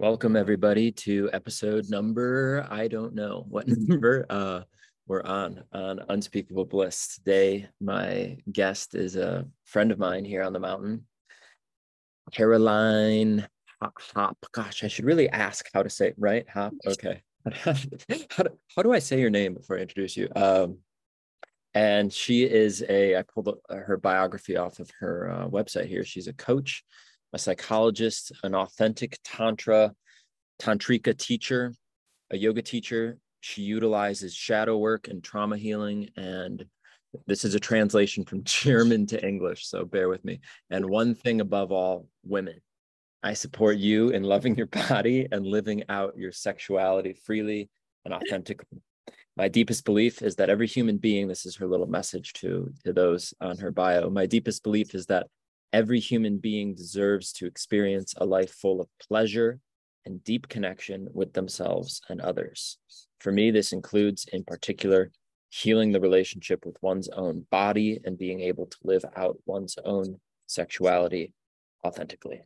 Welcome everybody to episode number I don't know what number uh we're on on unspeakable bliss today. My guest is a friend of mine here on the mountain, Caroline Hop. Gosh, I should really ask how to say it, right? Hop. Okay. how, do, how do I say your name before I introduce you? Um, and she is a I pulled her biography off of her uh, website here. She's a coach a psychologist, an authentic Tantra, Tantrika teacher, a yoga teacher. She utilizes shadow work and trauma healing. And this is a translation from German to English, so bear with me. And one thing above all, women. I support you in loving your body and living out your sexuality freely and authentically. My deepest belief is that every human being, this is her little message to, to those on her bio. My deepest belief is that Every human being deserves to experience a life full of pleasure and deep connection with themselves and others. For me, this includes, in particular, healing the relationship with one's own body and being able to live out one's own sexuality authentically.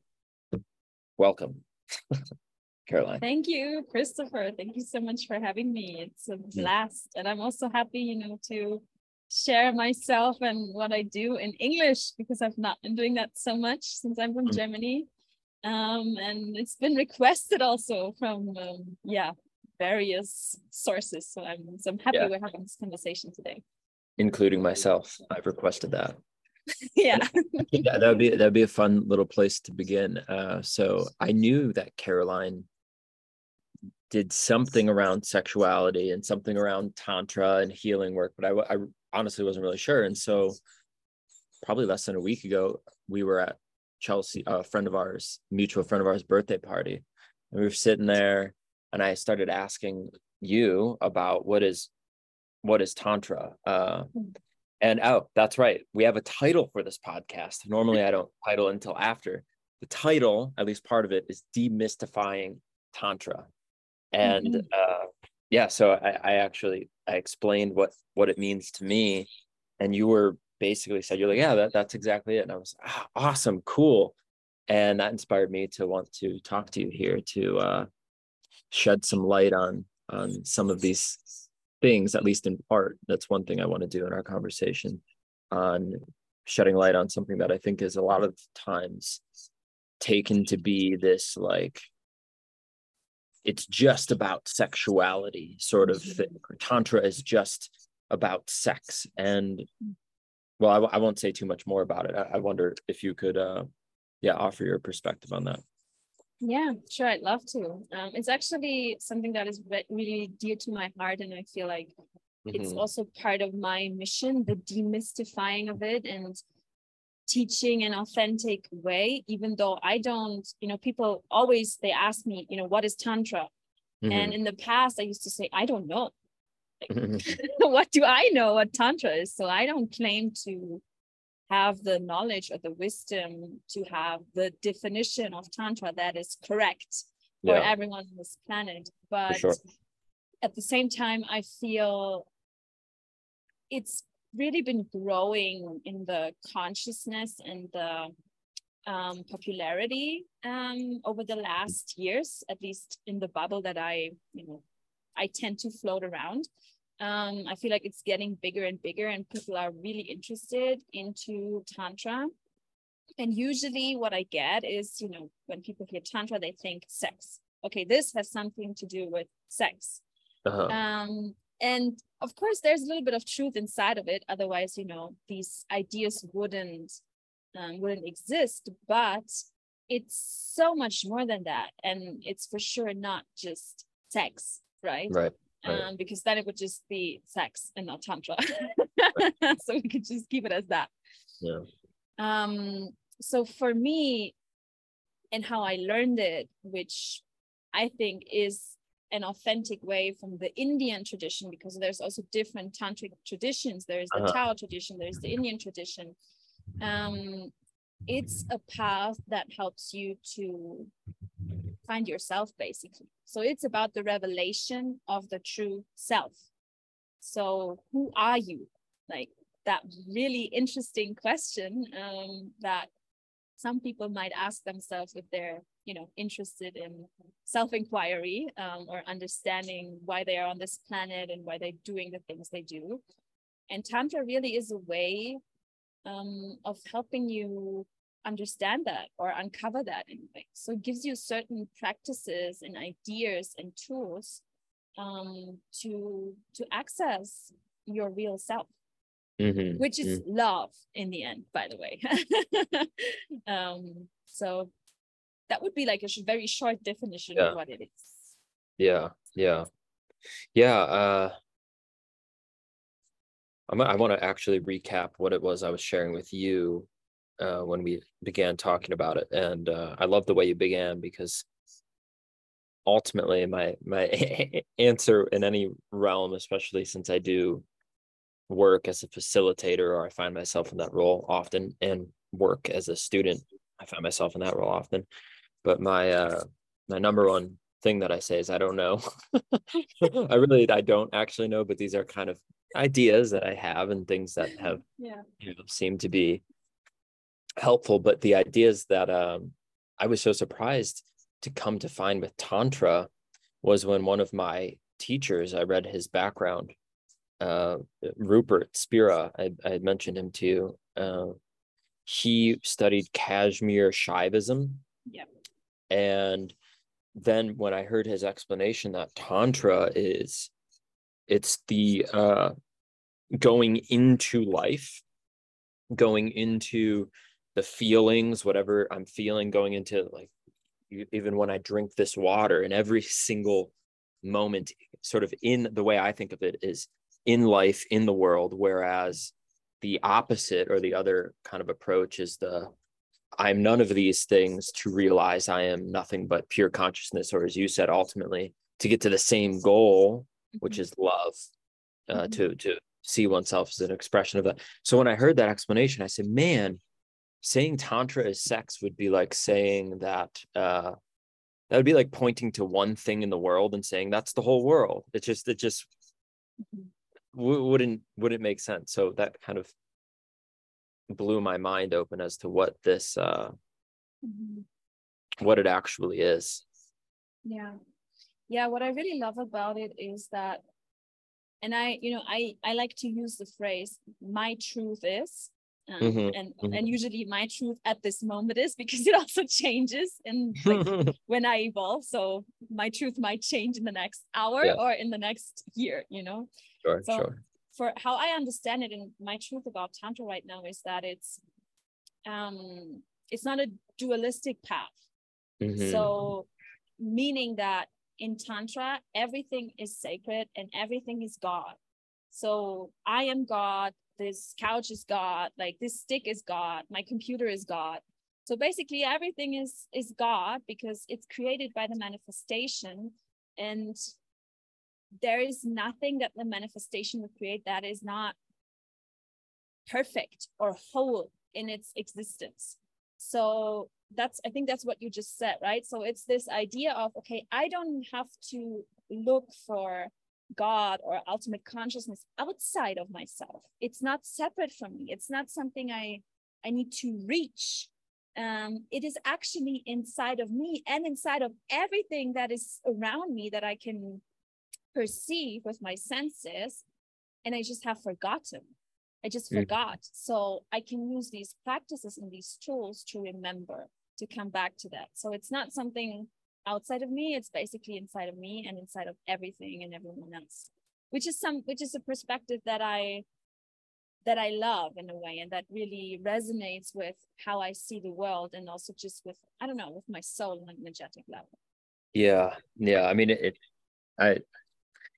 Welcome, Caroline. Thank you, Christopher. Thank you so much for having me. It's a mm. blast. And I'm also happy, you know, to share myself and what I do in English because I've not been doing that so much since I'm from mm. Germany. Um, and it's been requested also from um, yeah various sources. So I'm so I'm happy yeah. we're having this conversation today. Including myself, I've requested that. yeah. yeah, that would be that'd be a fun little place to begin. Uh, so I knew that Caroline did something around sexuality and something around tantra and healing work, but I, I honestly wasn't really sure. And so probably less than a week ago, we were at Chelsea, a friend of ours, mutual friend of ours birthday party. And we were sitting there and I started asking you about what is what is tantra uh, and oh that's right we have a title for this podcast normally i don't title until after the title at least part of it is demystifying tantra and mm-hmm. uh, yeah so I, I actually i explained what what it means to me and you were basically said you're like yeah that, that's exactly it and i was ah, awesome cool and that inspired me to want to talk to you here to uh, shed some light on on some of these things at least in part. That's one thing i want to do in our conversation on shedding light on something that i think is a lot of times taken to be this like it's just about sexuality sort of thing. Mm-hmm. Tantra is just about sex. And well, I won't say too much more about it. I, I wonder if you could, uh, yeah, offer your perspective on that. Yeah, sure. I'd love to. Um, it's actually something that is really dear to my heart. And I feel like mm-hmm. it's also part of my mission, the demystifying of it and teaching an authentic way even though i don't you know people always they ask me you know what is tantra mm-hmm. and in the past i used to say i don't know like, what do i know what tantra is so i don't claim to have the knowledge or the wisdom to have the definition of tantra that is correct for yeah. everyone on this planet but sure. at the same time i feel it's really been growing in the consciousness and the um, popularity um, over the last years, at least in the bubble that I, you know, I tend to float around. Um, I feel like it's getting bigger and bigger, and people are really interested into tantra. And usually, what I get is, you know, when people hear tantra, they think sex. Okay, this has something to do with sex. Uh-huh. Um, and of course there's a little bit of truth inside of it. Otherwise you know these ideas wouldn't um, wouldn't exist. But it's so much more than that. And it's for sure not just sex right? Right, right. Um, because then it would just be sex and not tantra. So we could just keep it as that. Yeah. Um so for me and how i learned it which i think is an authentic way from the Indian tradition because there's also different tantric traditions. There's the uh-huh. Tao tradition, there's the Indian tradition. Um, it's a path that helps you to find yourself basically. So it's about the revelation of the true self. So who are you? Like that really interesting question um, that some people might ask themselves if they're you know interested in self-inquiry um, or understanding why they are on this planet and why they're doing the things they do and tantra really is a way um, of helping you understand that or uncover that in a way so it gives you certain practices and ideas and tools um, to to access your real self mm-hmm. which is mm-hmm. love in the end by the way um, so that would be like a very short definition yeah. of what it is. Yeah yeah. Yeah uh I'm, i want to actually recap what it was i was sharing with you uh, when we began talking about it. And uh, i love the way you began because ultimately my my answer in any realm especially since i do work as a facilitator or i find myself in that role often and work as a student i find myself in that role often but my uh my number one thing that i say is i don't know i really i don't actually know but these are kind of ideas that i have and things that have yeah you know, seem to be helpful but the ideas that um i was so surprised to come to find with tantra was when one of my teachers i read his background uh, Rupert Spira, I, I, had mentioned him to you. Uh, he studied Kashmir Shaivism. Yeah. And then when I heard his explanation that Tantra is, it's the uh, going into life, going into the feelings, whatever I'm feeling, going into like, even when I drink this water and every single moment, sort of in the way I think of it is in life in the world whereas the opposite or the other kind of approach is the i'm none of these things to realize i am nothing but pure consciousness or as you said ultimately to get to the same goal which mm-hmm. is love uh, mm-hmm. to to see oneself as an expression of that so when i heard that explanation i said man saying tantra is sex would be like saying that uh that would be like pointing to one thing in the world and saying that's the whole world it just it just mm-hmm wouldn't wouldn't make sense. So that kind of blew my mind open as to what this uh mm-hmm. what it actually is. Yeah. Yeah, what I really love about it is that and I, you know, I I like to use the phrase my truth is um, mm-hmm, and mm-hmm. and usually my truth at this moment is because it also changes and like when I evolve. So my truth might change in the next hour yeah. or in the next year, you know. Sure, so sure. For how I understand it, and my truth about tantra right now is that it's um it's not a dualistic path. Mm-hmm. So meaning that in tantra everything is sacred and everything is God. So I am God, this couch is God, like this stick is God, my computer is God. So basically everything is is God because it's created by the manifestation and there is nothing that the manifestation would create that is not perfect or whole in its existence. So that's I think that's what you just said, right? So it's this idea of okay, I don't have to look for God or ultimate consciousness outside of myself. It's not separate from me. It's not something I I need to reach. Um, it is actually inside of me and inside of everything that is around me that I can perceive with my senses, and I just have forgotten. I just mm. forgot. So I can use these practices and these tools to remember, to come back to that. So it's not something outside of me it's basically inside of me and inside of everything and everyone else which is some which is a perspective that i that i love in a way and that really resonates with how i see the world and also just with i don't know with my soul on an energetic level yeah yeah i mean it, it i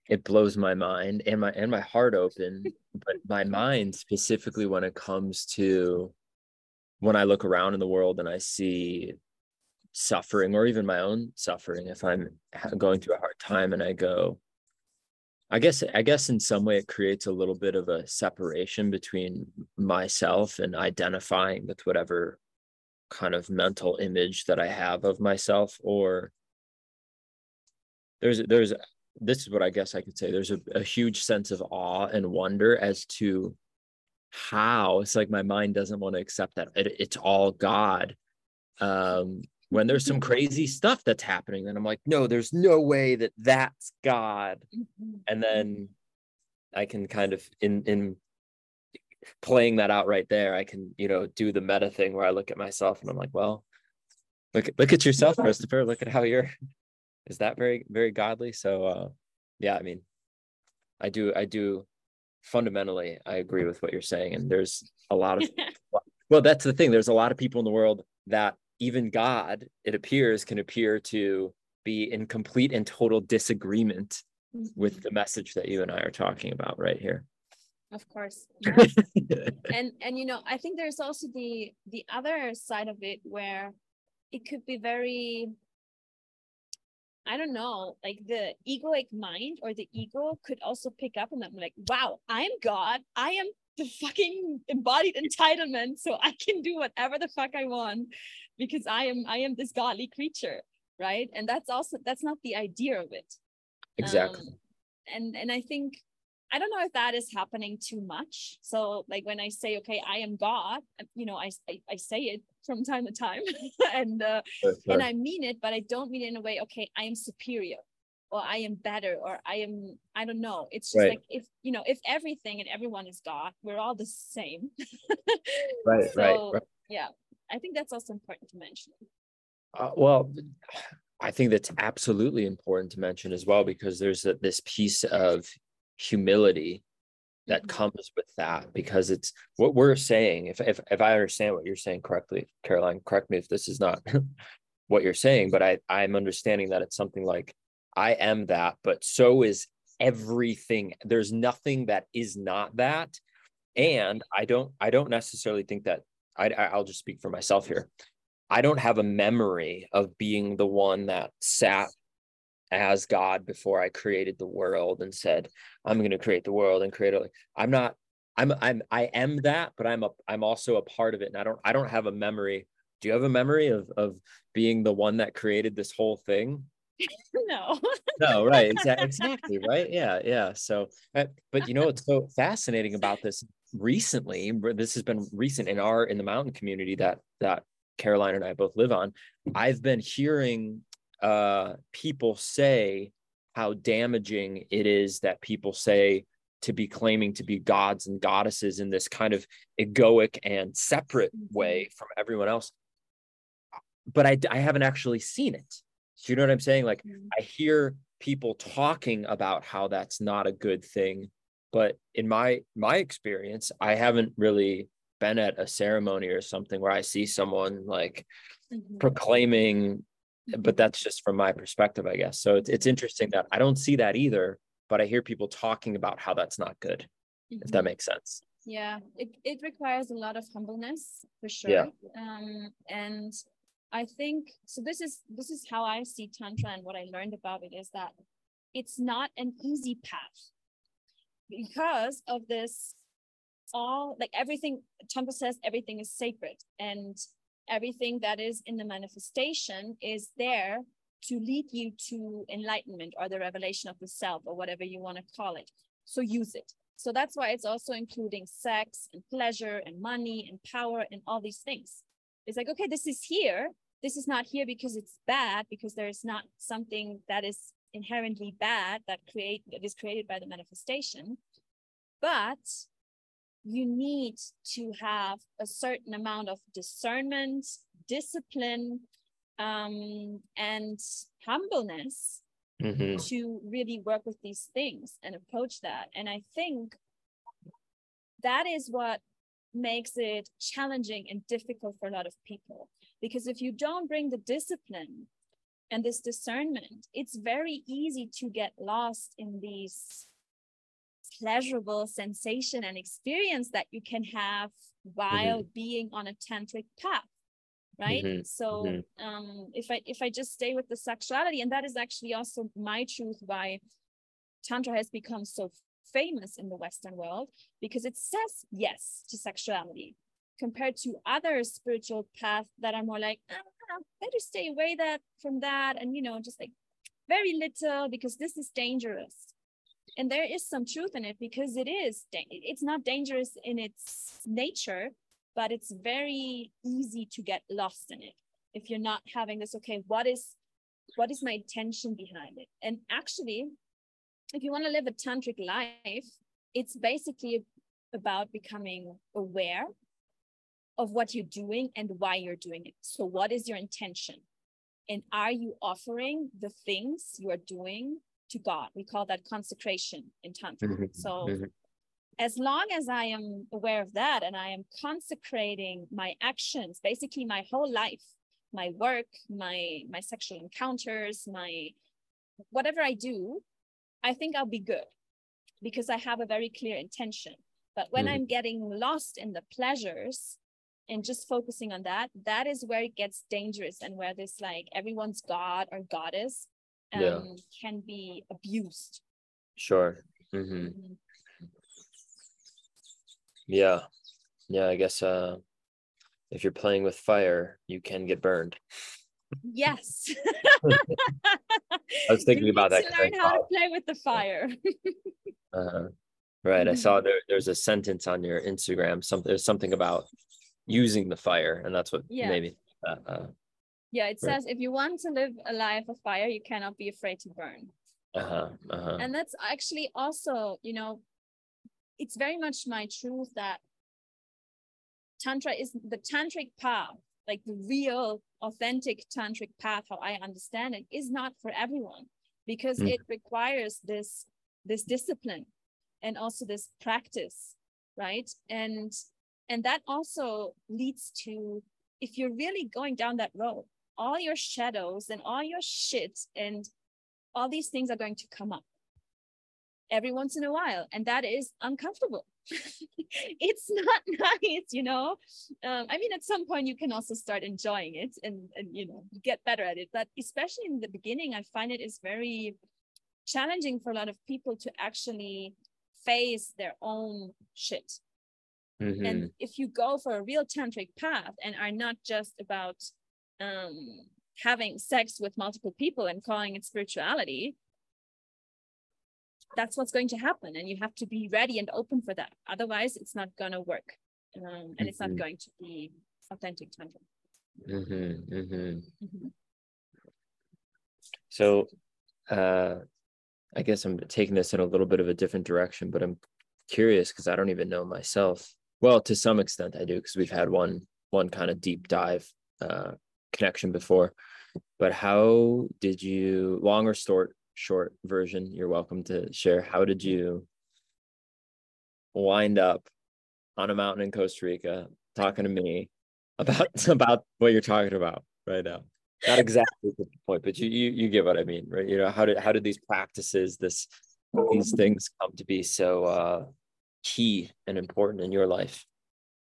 it blows my mind and my and my heart open but my mind specifically when it comes to when i look around in the world and i see suffering or even my own suffering if i'm going through a hard time and i go i guess i guess in some way it creates a little bit of a separation between myself and identifying with whatever kind of mental image that i have of myself or there's there's this is what i guess i could say there's a, a huge sense of awe and wonder as to how it's like my mind doesn't want to accept that it, it's all god Um, when there's some crazy stuff that's happening, then I'm like, no, there's no way that that's God. Mm-hmm. And then I can kind of in in playing that out right there, I can, you know, do the meta thing where I look at myself and I'm like, well, look look at yourself, Christopher. Look at how you're is that very, very godly? So uh yeah, I mean, I do, I do fundamentally I agree with what you're saying. And there's a lot of well, that's the thing. There's a lot of people in the world that even God, it appears, can appear to be in complete and total disagreement with the message that you and I are talking about right here. Of course. and and you know, I think there's also the the other side of it where it could be very I don't know, like the egoic mind or the ego could also pick up on that. Like, wow, I'm God. I am the fucking embodied entitlement. So I can do whatever the fuck I want because I am I am this godly creature. Right. And that's also that's not the idea of it. Exactly. Um, and and I think I don't know if that is happening too much. So like when I say, okay, I am God, you know, I, I, I say it from time to time and, uh, and I mean it, but I don't mean it in a way, okay, I am superior or I am better or I am, I don't know. It's just right. like, if, you know, if everything and everyone is God, we're all the same. right, so, right, right. Yeah. I think that's also important to mention. Uh, well, I think that's absolutely important to mention as well because there's a, this piece of humility that mm-hmm. comes with that because it's what we're saying. If, if if i understand what you're saying correctly caroline correct me if this is not what you're saying but i i'm understanding that it's something like i am that but so is everything. There's nothing that is not that. And i don't i don't necessarily think that i i'll just speak for myself here. I don't have a memory of being the one that sat as God before I created the world and said, I'm going to create the world and create it. I'm not, I'm, I'm, I am that, but I'm a, I'm also a part of it. And I don't, I don't have a memory. Do you have a memory of, of being the one that created this whole thing? no. no, right. Exactly. Exactly. Right. Yeah. Yeah. So, uh, but you know, what's so fascinating about this recently, this has been recent in our, in the mountain community that, that Caroline and I both live on. I've been hearing uh, people say how damaging it is that people say to be claiming to be gods and goddesses in this kind of egoic and separate mm-hmm. way from everyone else. But I, I haven't actually seen it. So you know what I'm saying? Like mm-hmm. I hear people talking about how that's not a good thing, but in my my experience, I haven't really been at a ceremony or something where I see someone like mm-hmm. proclaiming but that's just from my perspective, I guess. So it's it's interesting that I don't see that either, but I hear people talking about how that's not good, mm-hmm. if that mm-hmm. makes sense. Yeah, it, it requires a lot of humbleness for sure. Yeah. Um, and I think so this is this is how I see Tantra and what I learned about it is that it's not an easy path because of this all like everything Tantra says everything is sacred and everything that is in the manifestation is there to lead you to enlightenment or the revelation of the self or whatever you want to call it. So use it. So that's why it's also including sex and pleasure and money and power and all these things. It's like, okay, this is here. This is not here because it's bad, because there's not something that is inherently bad that create that is created by the manifestation. But you need to have a certain amount of discernment, discipline, um, and humbleness mm-hmm. to really work with these things and approach that. And I think that is what makes it challenging and difficult for a lot of people. Because if you don't bring the discipline and this discernment, it's very easy to get lost in these pleasurable sensation and experience that you can have while mm-hmm. being on a tantric path right mm-hmm. so mm-hmm. um if i if i just stay with the sexuality and that is actually also my truth why tantra has become so famous in the western world because it says yes to sexuality compared to other spiritual paths that are more like oh, better stay away that from that and you know just like very little because this is dangerous and there is some truth in it because it is it's not dangerous in its nature but it's very easy to get lost in it if you're not having this okay what is what is my intention behind it? And actually if you want to live a tantric life it's basically about becoming aware of what you're doing and why you're doing it. So what is your intention? And are you offering the things you are doing to god we call that consecration in tantra mm-hmm. so mm-hmm. as long as i am aware of that and i am consecrating my actions basically my whole life my work my my sexual encounters my whatever i do i think i'll be good because i have a very clear intention but when mm. i'm getting lost in the pleasures and just focusing on that that is where it gets dangerous and where this like everyone's god or goddess um, yeah. can be abused sure mm-hmm. Mm-hmm. yeah yeah i guess uh if you're playing with fire, you can get burned. Yes. I was thinking about that. To learn how to play with the fire. uh, right. I saw mm-hmm. there, there's a sentence on your Instagram. Something there's something about using the fire, and that's what yeah. maybe. Uh, uh, yeah, it right. says if you want to live a life of fire, you cannot be afraid to burn. Uh-huh, uh-huh. And that's actually also, you know, it's very much my truth that tantra is the tantric path like the real authentic tantric path how i understand it is not for everyone because mm. it requires this this discipline and also this practice right and and that also leads to if you're really going down that road all your shadows and all your shit and all these things are going to come up every once in a while and that is uncomfortable. It's not nice you know? Um, i mean at some point you can also start enjoying it and, and you know get better at it but especially in the beginning i find it is very challenging for a lot of people to actually face their own shit. Mm-hmm. and if you go for a real tantric path and are not just about um, having sex with multiple people and calling it spirituality that's what's going to happen and you have to be ready and open for that otherwise it's not going to work um, and mm-hmm. it's not mm-hmm. going to be authentic tantra mm-hmm, mm-hmm. mm-hmm. so uh i guess i'm taking this in a little bit of a different direction but i'm curious because i don't even know myself well to some extent i do because we've had one one kind of deep dive uh connection before but how did you long or short short version, you're welcome to share. How did you wind up on a mountain in Costa Rica talking to me about about what you're talking about right now? Not exactly the point, but you, you you get what I mean, right? You know, how did how did these practices, this these things come to be so uh key and important in your life?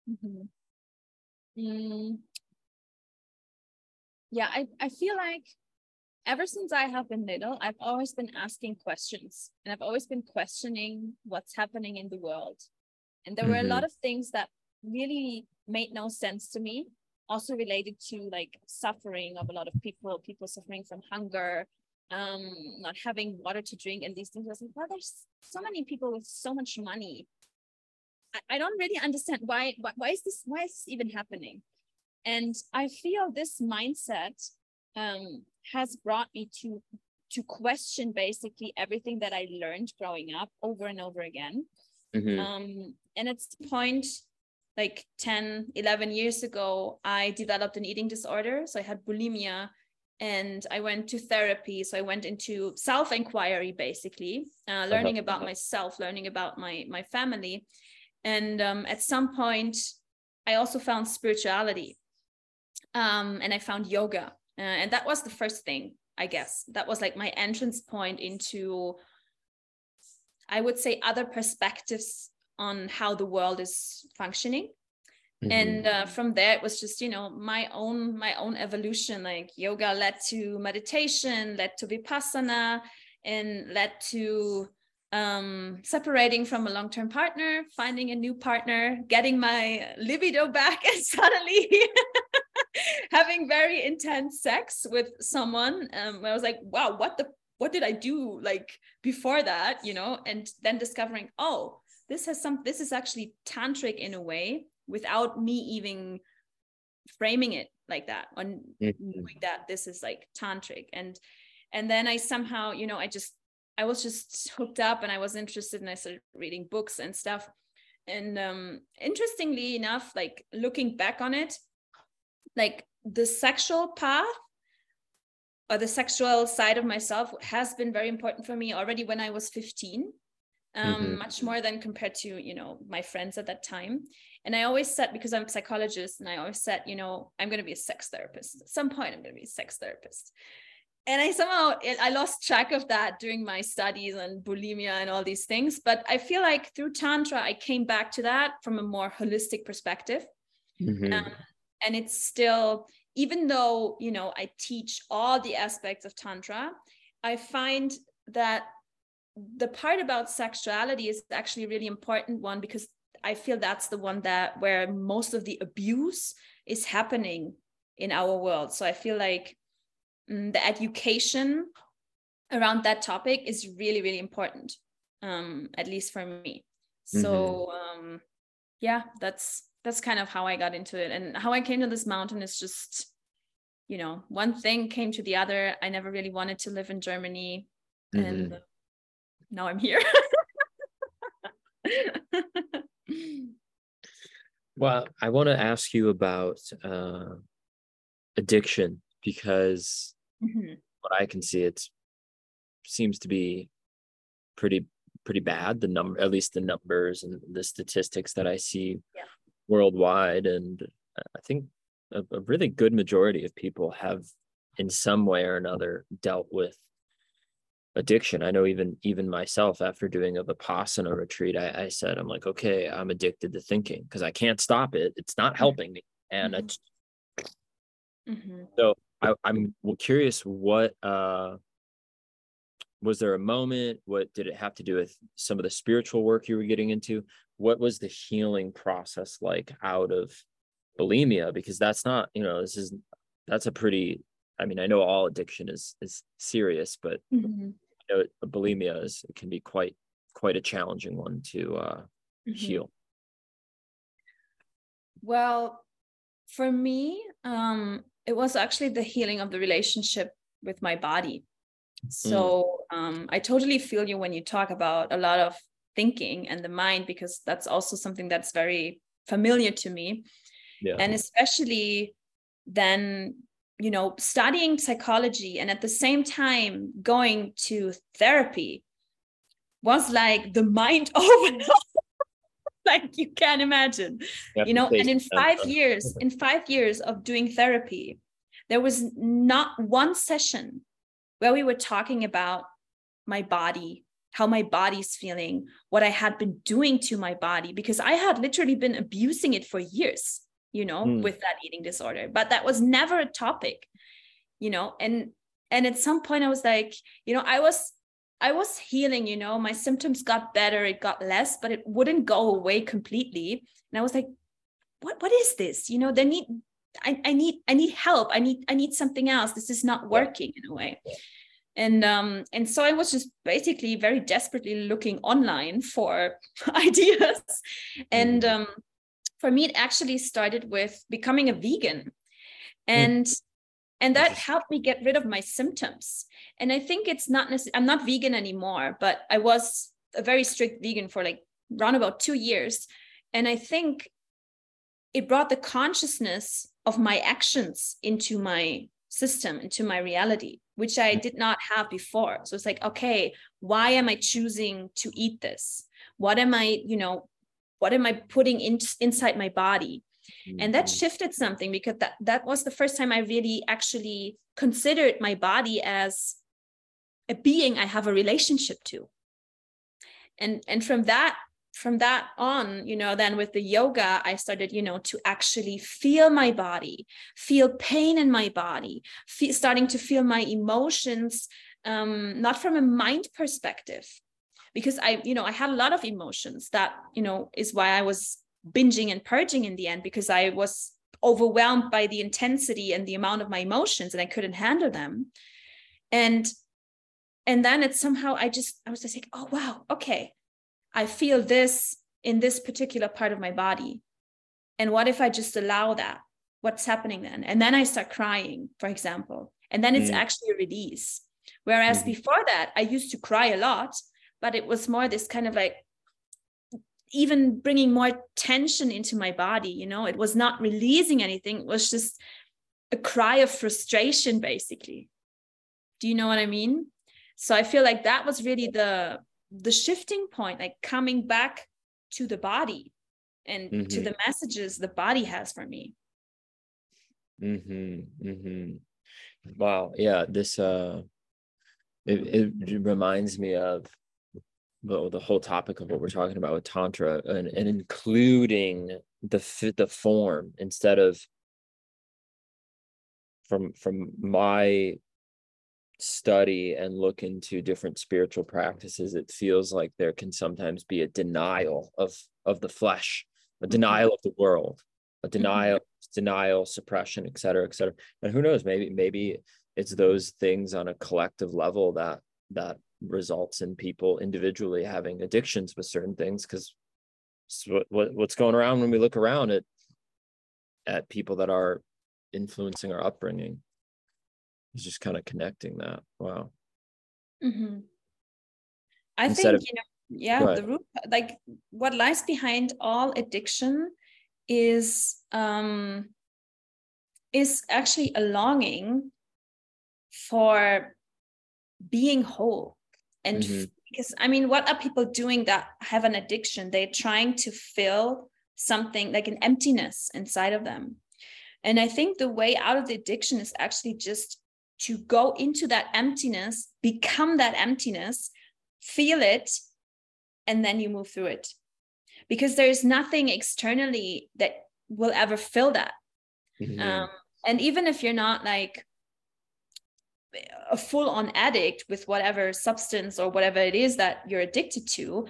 Mm-hmm. Mm. Yeah, I, I feel like ever since I have been little, I've always been asking questions and I've always been questioning what's happening in the world. And there mm-hmm. were a mm-hmm. lot of things that really made no sense to me, also related to like suffering of a lot of people, people suffering from hunger, um, not having water to drink, and these things. I was like, well, there's so many people with so much money. I, I don't really understand why, why why is this why is this even happening? And I feel this mindset um, has brought me to to question basically everything that I learned growing up over and over again. Mm-hmm. Um, and at the point, like 10, 11 years ago, I developed an eating disorder. So I had bulimia and I went to therapy. So I went into self inquiry, basically, uh, learning uh-huh. about myself, learning about my, my family. And um, at some point, I also found spirituality um, and I found yoga. Uh, and that was the first thing, I guess. That was like my entrance point into, I would say, other perspectives on how the world is functioning. Mm-hmm. And uh, from there, it was just you know my own my own evolution. Like yoga led to meditation, led to vipassana, and led to um, separating from a long-term partner, finding a new partner, getting my libido back, and suddenly having very intense sex with someone um, i was like wow what the what did i do like before that you know? And then discovering oh this has some this is actually tantric in a way without me even framing it like that on mm-hmm. that this is like tantric. And and then i somehow you know i just i was just hooked up and i was interested and i started reading books and stuff. And um interestingly enough like looking back on it like the sexual path or the sexual side of myself has been very important for me already when i was 15 um, mm-hmm. much more than compared to you know my friends at that time. And i always said because i'm a psychologist and i always said you know i'm going to be a sex therapist. At some point i'm going to be a sex therapist. And i somehow i lost track of that during my studies and bulimia and all these things. But i feel like through tantra i came back to that from a more holistic perspective. Mm-hmm. um, and it's still even though you know i teach all the aspects of tantra i find that the part about sexuality is actually a really important one because I feel that's the one that where most of the abuse is happening in our world. So I feel like um, the education around that topic is really really important, um, at least for me. So mm-hmm. um, yeah, that's that's kind of how I got into it, and how I came to this mountain is just, you know, one thing came to the other. I never really wanted to live in Germany, mm-hmm. and now I'm here. well, I want to ask you about uh, addiction because mm-hmm. what I can see, it seems to be pretty pretty bad. The number, at least the numbers and the statistics that I see yeah. Worldwide, and I think a, a really good majority of people have, in some way or another, dealt with addiction. I know even even myself after doing a Vipassana retreat, I, I said, I'm like, okay, I'm addicted to thinking because I can't stop it. It's not helping me. And mm-hmm. mm-hmm. so I, I'm curious what uh was there a moment? What did it have to do with some of the spiritual work you were getting into? What was the healing process like out of bulimia? Because that's not, you know, this is that's a pretty I mean, I know all addiction is is serious, but mm-hmm. you know, bulimia is it can be quite quite a challenging one to uh, mm-hmm. heal. Well, for me, um, it was actually the healing of the relationship with my body. So mm. um, I totally feel you when you talk about a lot of thinking and the mind, because that's also something that's very familiar to me. Yeah. And especially then you know studying psychology and at the same time going to therapy was like the mind overload like you can't imagine you, you know and in five years in five years of doing therapy there was not one session where we were talking about my body how my body's feeling what i had been doing to my body because i had literally been abusing it for years you know mm. with that eating disorder. But that was never a topic you know and and at some point i was like you know i was i was healing you know my symptoms got better it got less but it wouldn't go away completely. And i was like what what is this? You know they need I, I need i need help. I need i need something else. This is not working in a way and um and so i was just basically very desperately looking online for ideas and mm-hmm. um for me it actually started with becoming a vegan mm. and mm. and that helped me get rid of my symptoms and i think it's not necessarily i'm not vegan anymore but i was a very strict vegan for like around about two years and i think it brought the consciousness of my actions into my system into my reality which i did not have before so it's like okay why am i choosing to eat this what am i you know what am i putting in, inside my body mm-hmm. and that mm-hmm. shifted something because that that was the first time i really actually considered my body as a being i have a relationship to and and from that from that on you know then with the yoga i started you know to actually feel my body feel pain in my body starting to feel my emotions um, not from a mind perspective because I, you know, I had a lot of emotions that, you know, is why I was binging and purging in the end because I was overwhelmed by the intensity and the amount of my emotions and I couldn't handle them. And and then it's somehow I just I was just like, oh wow, okay. I feel this in this particular part of my body. And what if I just allow that? what's happening then and then i start crying for example and then it's mm. actually a release whereas mm. before that i used to cry a lot but it was more this kind of like even bringing more tension into my body you know it was not releasing anything it was just a cry of frustration basically do you know what i mean so i feel like that was really the the shifting point like coming back to the body and mm-hmm. to the messages the body has for me mm-hmm. Mm-hmm. wow yeah this uh it, it reminds me of the, the whole topic of what we're talking about with tantra and, and including the the form instead of from from my study and look into different spiritual practices it feels like there can sometimes be a denial of of the flesh a mm-hmm. denial of the world a mm-hmm. denial denial suppression et cetera et cetera and who knows maybe maybe it's those things on a collective level that that results in people individually having addictions with certain things because what, what, what's going around when we look around at at people that are influencing our upbringing is just kind of connecting that. Wow. Mm-hmm. i Instead think of, you know yeah the root like what lies behind all addiction is um is actually a longing for being whole and mm-hmm. because i mean what are people doing that have an addiction? They're trying to fill something like an emptiness inside of them. And i think the way out of the addiction is actually just to go into that emptiness become that emptiness feel it and then you move through it. Because there's nothing externally that will ever fill that. Mm-hmm. um, and even if you're not like a full on addict with whatever substance or whatever it is that you're addicted to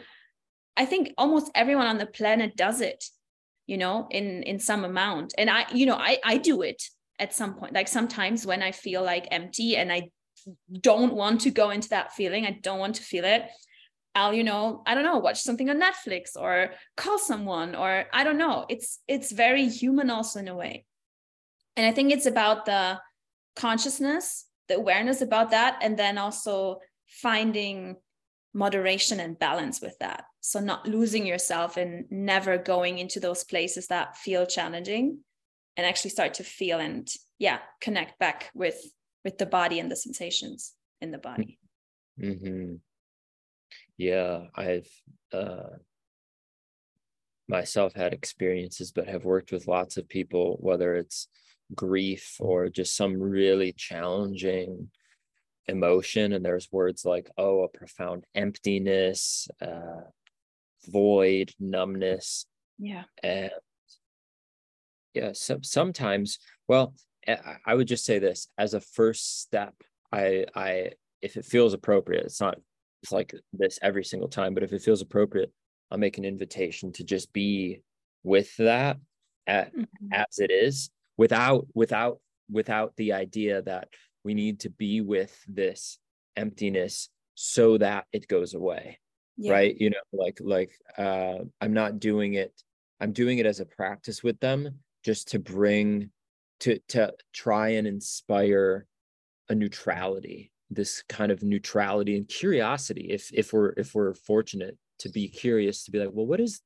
i think almost everyone on the planet does it you know in in some amount. And i you know i i do it at some point like sometimes when i feel like empty and i don't want to go into that feeling i don't want to feel it i'll you know i don't know watch something on netflix or call someone or i don't know. It's it's very human also in a way. And i think it's about the consciousness the awareness about that and then also finding moderation and balance with that. So not losing yourself and never going into those places that feel challenging and actually start to feel and yeah connect back with with the body and the sensations in the body. Mm-hmm. yeah i've uh myself had experiences but have worked with lots of people whether it's grief or just some really challenging emotion. And there's words like oh a profound emptiness uh void numbness. Yeah. And yeah so sometimes well i would just say this as a first step i i if it feels appropriate it's not it's like this every single time but if it feels appropriate i'll make an invitation to just be with that at, mm-hmm. as it is without without without the idea that we need to be with this emptiness so that it goes away yeah. right you know like like uh i'm not doing it i'm doing it as a practice with them just to bring to to try and inspire a neutrality this kind of neutrality and curiosity. If if we're if we're fortunate to be curious to be like well what is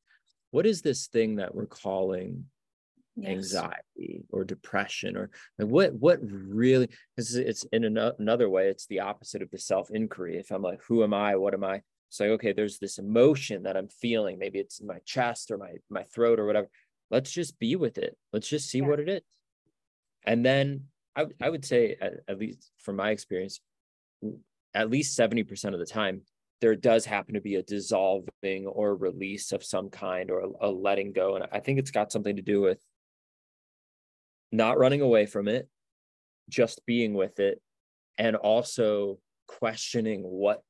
what is this thing that we're calling yes. anxiety or depression or like what what really it's, it's in another way it's the opposite of the self inquiry if i'm like who am i? What am i? It's like okay there's this emotion that i'm feeling. Maybe it's in my chest or my my throat or whatever let's just be with it let's just see yeah. what it is and then I, I would say at, at least from my experience at least 70% of the time there does happen to be a dissolving or release of some kind or a, a, letting go and i think it's got something to do with not running away from it, just being with it, and also questioning what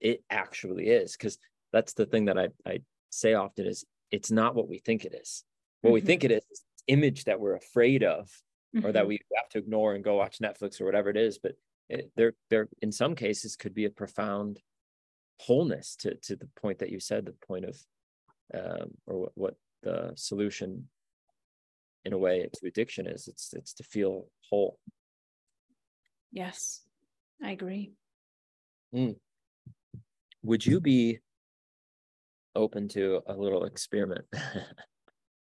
it actually is. Because that's the thing that I, I say often is it's not what we think it is. What mm-hmm. we think it is, is image that we're afraid of mm-hmm. or that mm-hmm. we have to ignore and go watch Netflix or whatever it is. But it, there, there, in some cases, could be a profound wholeness to to the point that you said, the point of, um, or what, what the solution in a way to addiction is it's it's to feel whole yes i agree mm. would you be open to a little experiment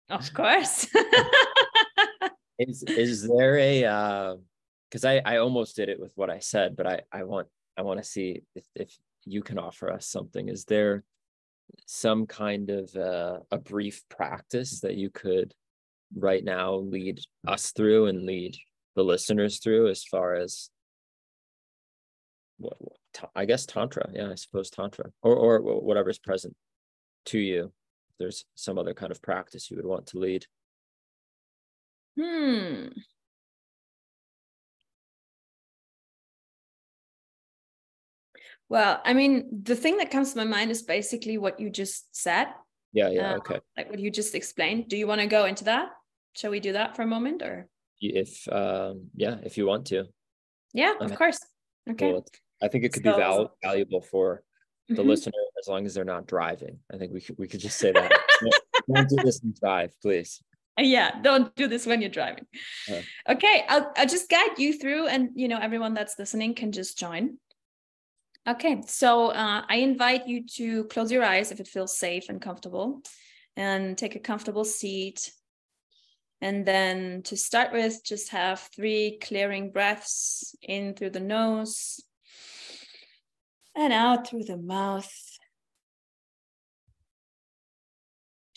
of course is is there a uh because I I almost did it with what I said, but I I want I want to see if if you can offer us something. Is there some kind of uh, a brief practice that you could right now lead us through and lead the listeners through as far as what, what I guess tantra, yeah, I suppose tantra or or whatever's present to you. There's some other kind of practice you would want to lead. Hmm. Well, I mean, the thing that comes to my mind is basically what you just said. Yeah, yeah, uh, okay. Like what you just explained. Do you want to go into that? Shall we do that for a moment or? If um yeah, if you want to. Yeah, of course. Okay. I think it could so, be val- valuable for the mm-hmm. listener as long as they're not driving. I think we could we could just say that. don't do this and drive, please. Yeah, don't do this when you're driving. Uh, okay, I'll I'll just guide you through, and you know everyone that's listening can just join. Okay, so uh, I invite you to close your eyes if it feels safe and comfortable, and take a comfortable seat. And then to start with, just have three clearing breaths in through the nose and out through the mouth.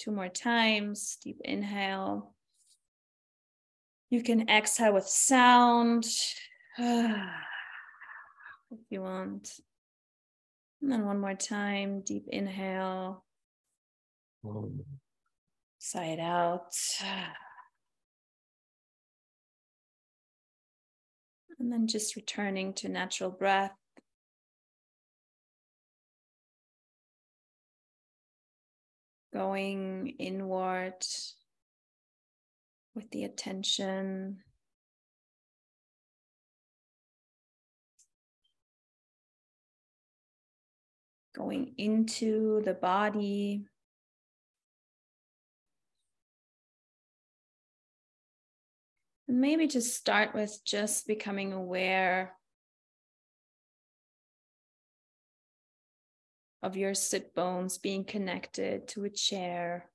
Two more times, deep inhale. You can exhale with sound if you want. And then one more time, deep inhale. Sigh it out. And then just returning to natural breath. Going inward with the attention. going into the body. Maybe just start with just becoming aware of your sit bones being connected to a chair.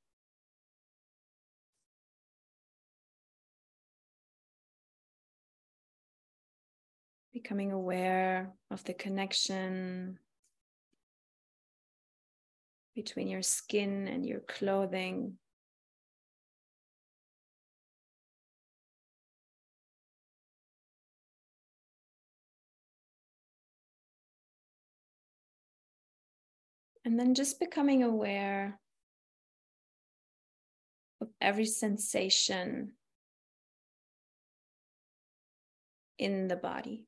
Becoming aware of the connection between your skin and your clothing. And then just becoming aware of every sensation in the body.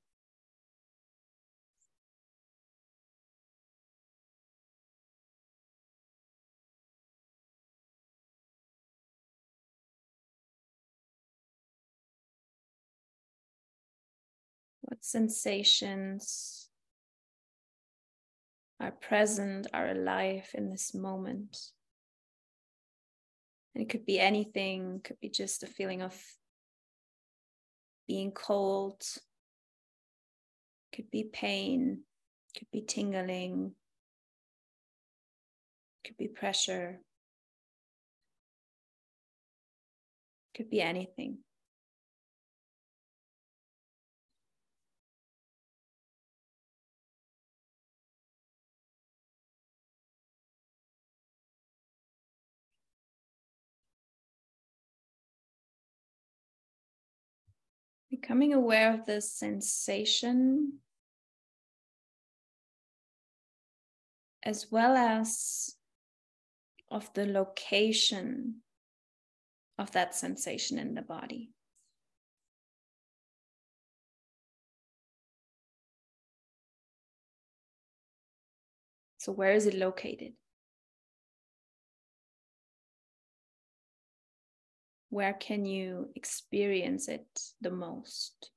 What sensations are present, are alive in this moment? And it could be anything, could be just a feeling of being cold, could be pain, could be tingling, could be pressure, could be anything. Becoming aware of the sensation as well as of the location of that sensation in the body. So, where is it located? where can you experience it the most?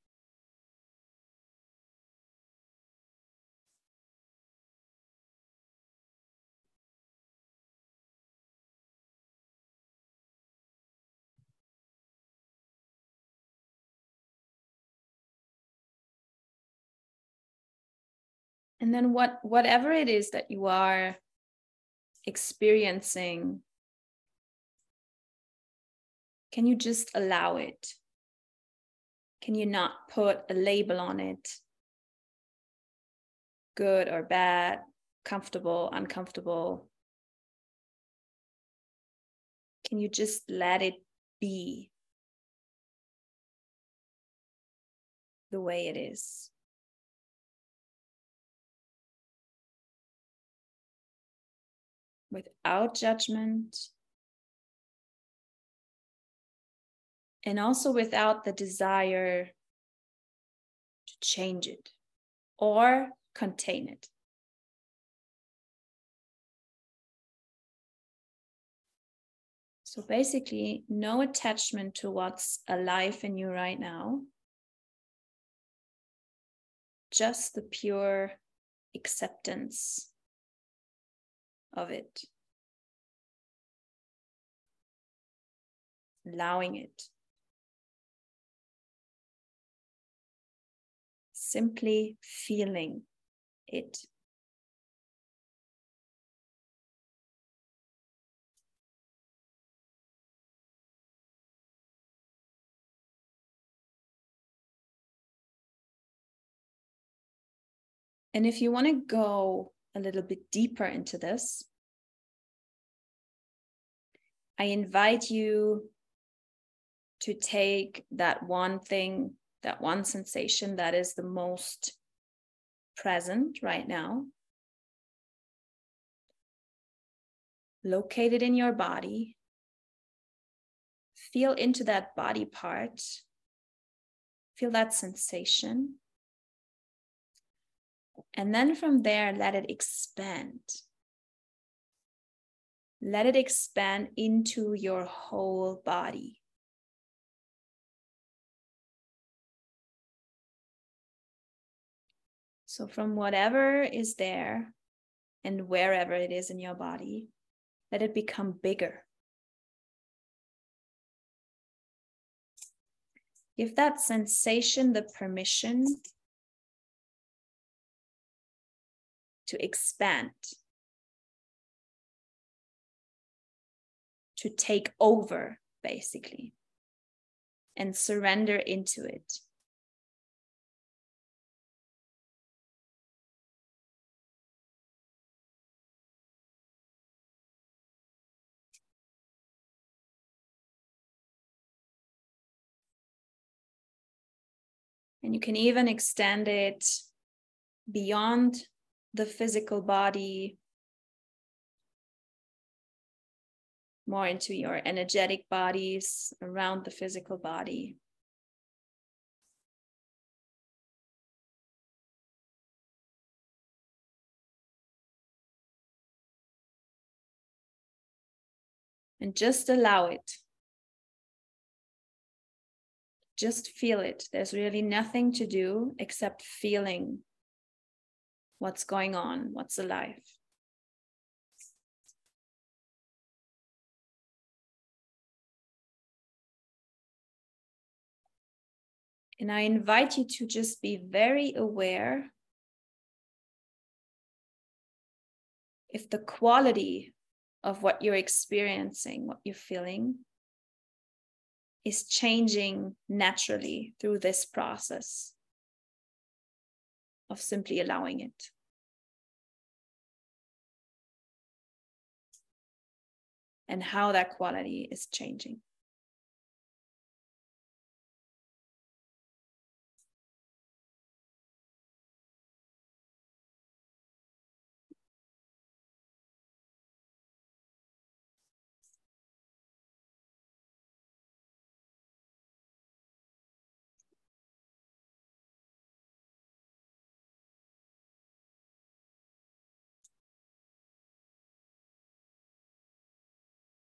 And then what whatever it is that you are experiencing can you just allow it? Can you not put a label on it? Good or bad, comfortable, uncomfortable? Can you just let it be the way it is? without judgment, and also without the desire to change it or contain it. So basically, no attachment to what's alive in you right now, just the pure acceptance of it. Allowing it. Simply feeling it. And if you want to go a little bit deeper into this, I invite you to take that one thing, that one sensation that is the most present right now, located in your body. Feel into that body part. Feel that sensation. And then from there, let it expand. Let it expand into your whole body. So, from whatever is there and wherever it is in your body, let it become bigger. Give that sensation the permission to expand, to take over, basically, and surrender into it. And you can even extend it beyond the physical body more into your energetic bodies around the physical body. And just allow it. Just feel it. There's really nothing to do except feeling what's going on, what's alive. And I invite you to just be very aware if the quality of what you're experiencing, what you're feeling, is changing naturally through this process of simply allowing it. And how that quality is changing.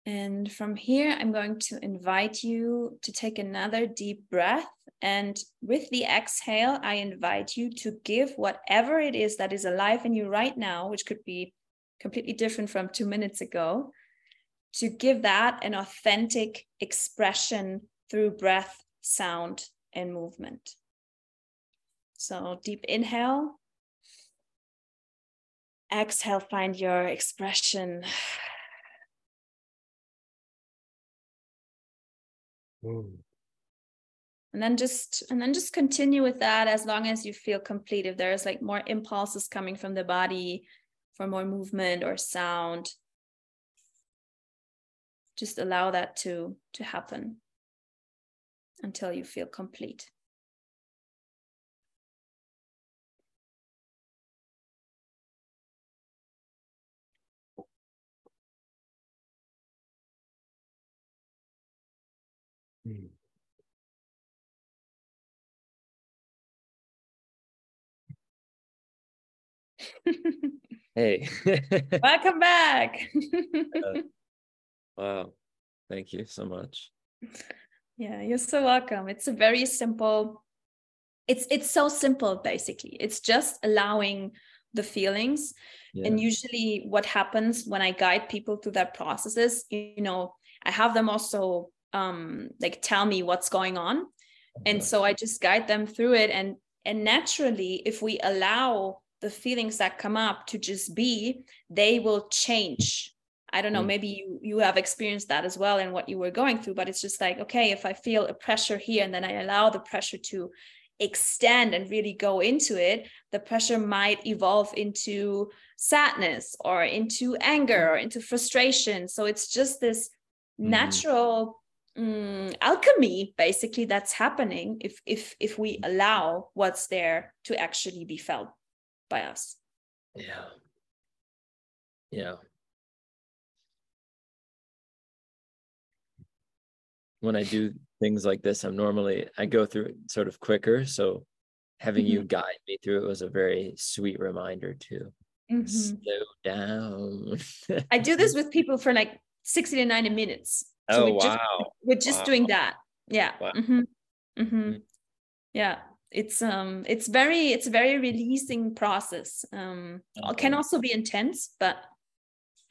And from here, I'm going to invite you to take another deep breath. And with the exhale, I invite you to give whatever it is that is alive in you right now, which could be completely different from two minutes ago, to give that an authentic expression through breath, sound, and movement. So, deep inhale. exhale, find your expression. Mm. And then just and then just continue with that as long as you feel complete. If there's like more impulses coming from the body for more movement or sound, just allow that to to happen until you feel complete. Hey. Welcome back. uh, wow. Thank you so much. Yeah, you're so welcome. It's a very simple it's it's so simple basically. It's just allowing the feelings. Yeah. And usually what happens when I guide people through that processes, you know, I have them also um like tell me what's going on okay. and so i just guide them through it and and naturally if we allow the feelings that come up to just be they will change i don't know mm. maybe you you have experienced that as well in what you were going through but it's just like okay if i feel a pressure here and then i allow the pressure to extend and really go into it the pressure might evolve into sadness or into anger or into frustration so it's just this mm. natural um, alchemy basically that's happening if if if we allow what's there to actually be felt by us yeah yeah when i do things like this i'm normally i go through it sort of quicker so having mm-hmm. you guide me through it was a very sweet reminder to mm-hmm. slow down i do this with people for like 60 to 90 minutes so oh we're wow! Just, we're just wow. doing that. Yeah. Wow. Mm-hmm. Mm-hmm. Mm-hmm. Yeah. It's um it's very it's a very releasing process. Um okay. can also be intense, but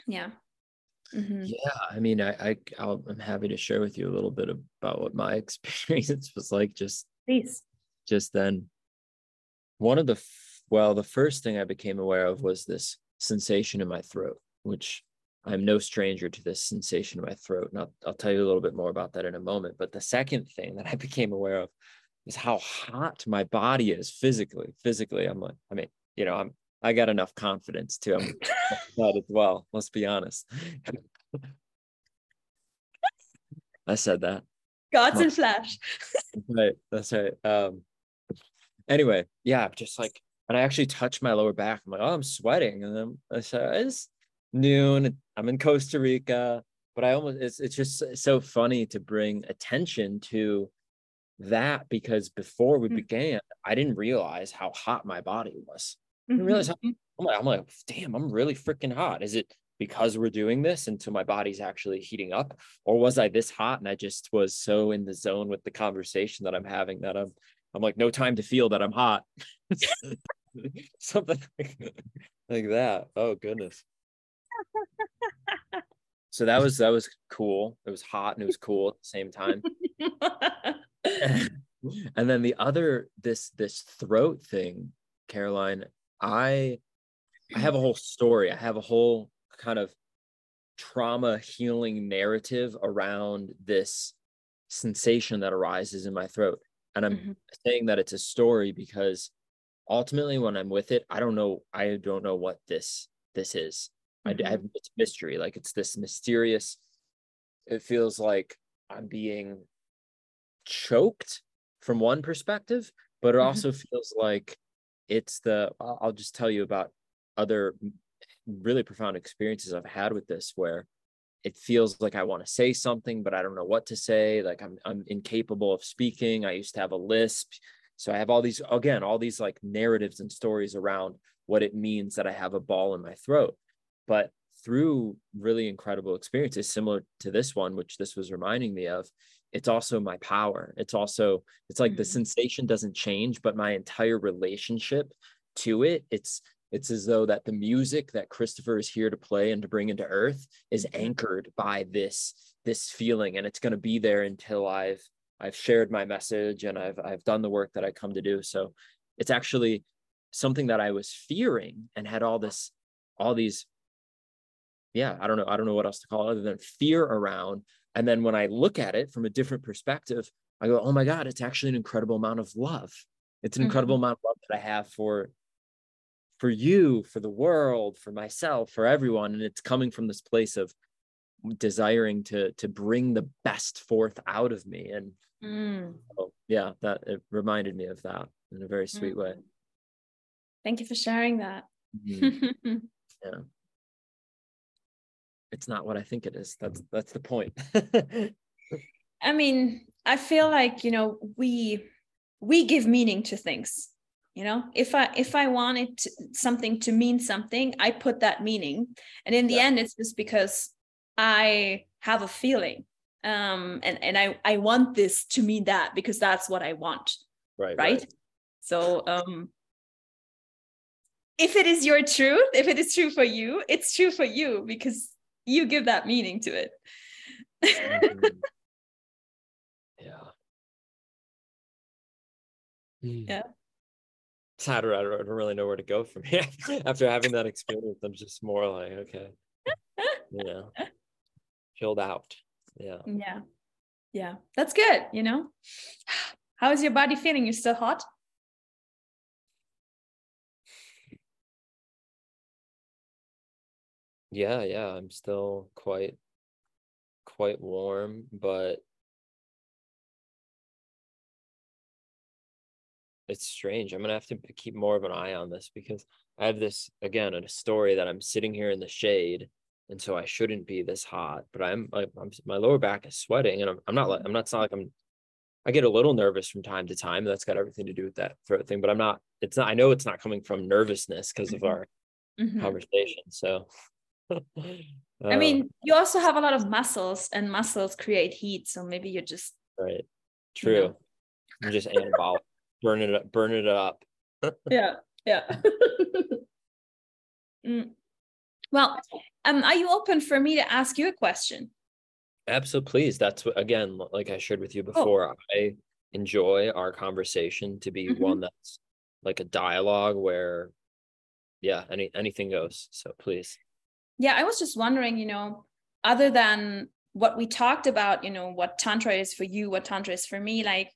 yeah. Mm-hmm. Yeah, I mean, I, I I'll, I'm happy to share with you a little bit about what my experience was like. Just please, just then. One of the well, the first thing I became aware of was this sensation in my throat, which I'm no stranger to this sensation in my throat. And I'll, I'll tell you a little bit more about that in a moment. But the second thing that I became aware of is how hot my body is physically. Physically, I'm like, I mean, you know, I'm I got enough confidence to um, that as well. Let's be honest. I said that. Gods in flesh. right. That's right. Um anyway, yeah, just like and I actually touched my lower back. I'm like, oh, I'm sweating. And then I said, it's noon. I'm in Costa Rica, but I almost it's it's just so funny to bring attention to that because before we mm-hmm. began, I didn't realize how hot my body was. I didn't realize how, mm-hmm. I'm like, I'm like, damn, I'm really freaking hot. Is it because we're doing this until my body's actually heating up? Or was I this hot and I just was so in the zone with the conversation that I'm having that I'm I'm like, no time to feel that I'm hot. Something like, like that. Oh goodness so that was that was cool. It was hot and it was cool at the same time. and then the other this this throat thing, Caroline, I I have a whole story. I have a whole kind of trauma healing narrative around this sensation that arises in my throat. And I'm mm-hmm. saying that it's a story because ultimately when I'm with it, I don't know I don't know what this this is. Mm-hmm. I, have it's mystery. Like it's this mysterious. It feels like I'm being choked from one perspective, but it mm-hmm. also feels like it's the. I'll just tell you about other really profound experiences I've had with this, where it feels like I want to say something, but I don't know what to say. Like I'm I'm incapable of speaking. I used to have a lisp. So I have all these again, all these like narratives and stories around what it means that I have a ball in my throat. But through really incredible experiences similar to this one, which this was reminding me of, it's also my power. It's also, it's like mm-hmm. the sensation doesn't change, but my entire relationship to it, it's it's as though that the music that Christopher is here to play and to bring into earth is mm-hmm. anchored by this this feeling and it's going to be there until I've I've shared my message and I've I've done the work that I come to do. So it's actually something that I was fearing and had all this all these yeah i don't know i don't know what else to call it other than fear around and then when i look at it from a different perspective i go oh my god it's actually an incredible amount of love it's an mm-hmm. incredible amount of love that i have for for you for the world for myself for everyone and it's coming from this place of desiring to to bring the best forth out of me and mm. so, yeah that it reminded me of that in a very sweet mm. way thank you for sharing that mm-hmm. yeah it's not what i think it is. That's that's the point. I mean i feel like you know we we give meaning to things you know? If i if i wanted to, something to mean something i put that meaning. And in the yeah. end it's just because i have a feeling um and and i i want this to mean that because that's what i want right right, right. so um if it is your truth if it is true for you it's true for you because you give that meaning to it mm-hmm. yeah mm. yeah I don't, I don't really know where to go from here after having that experience. I'm just more like, okay, you know, chilled out. Yeah. Yeah. Yeah. That's good. You know, how is your body feeling? You're still hot? Yeah. Yeah. I'm still quite, quite warm, but it's strange. I'm gonna have to keep more of an eye on this because I have this again a story that I'm sitting here in the shade, and so I shouldn't be this hot. But I'm, I'm my lower back is sweating, and I'm, I'm not like I'm not, it's not like I'm. I get a little nervous from time to time. That's got everything to do with that throat thing. But I'm not. It's not. I know it's not coming from nervousness because of mm-hmm. our mm-hmm. conversation. So. I mean, uh, you also have a lot of muscles, and muscles create heat. So maybe you're just right. True. You know. I'm just anabolic burn it up burn it up yeah yeah mm. well um are you open for me to ask you a question absolutely please that's what again like i shared with you before oh. i enjoy our conversation to be mm-hmm. one that's like a dialogue where yeah any anything goes so please yeah i was just wondering you know other than what we talked about you know what tantra is for you what tantra is for me like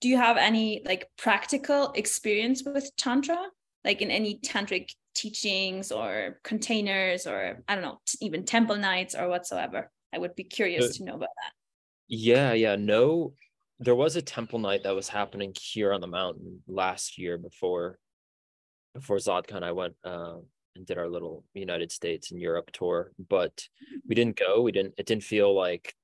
do you have any like practical experience with tantra? Like in any tantric teachings or containers or i don't know even temple nights or whatsoever? I would be curious uh, to know about that. yeah yeah no there was a temple night that was happening here on the mountain last year before before and I went uh, and did our little United States and Europe tour, but we didn't go. We didn't. It didn't feel like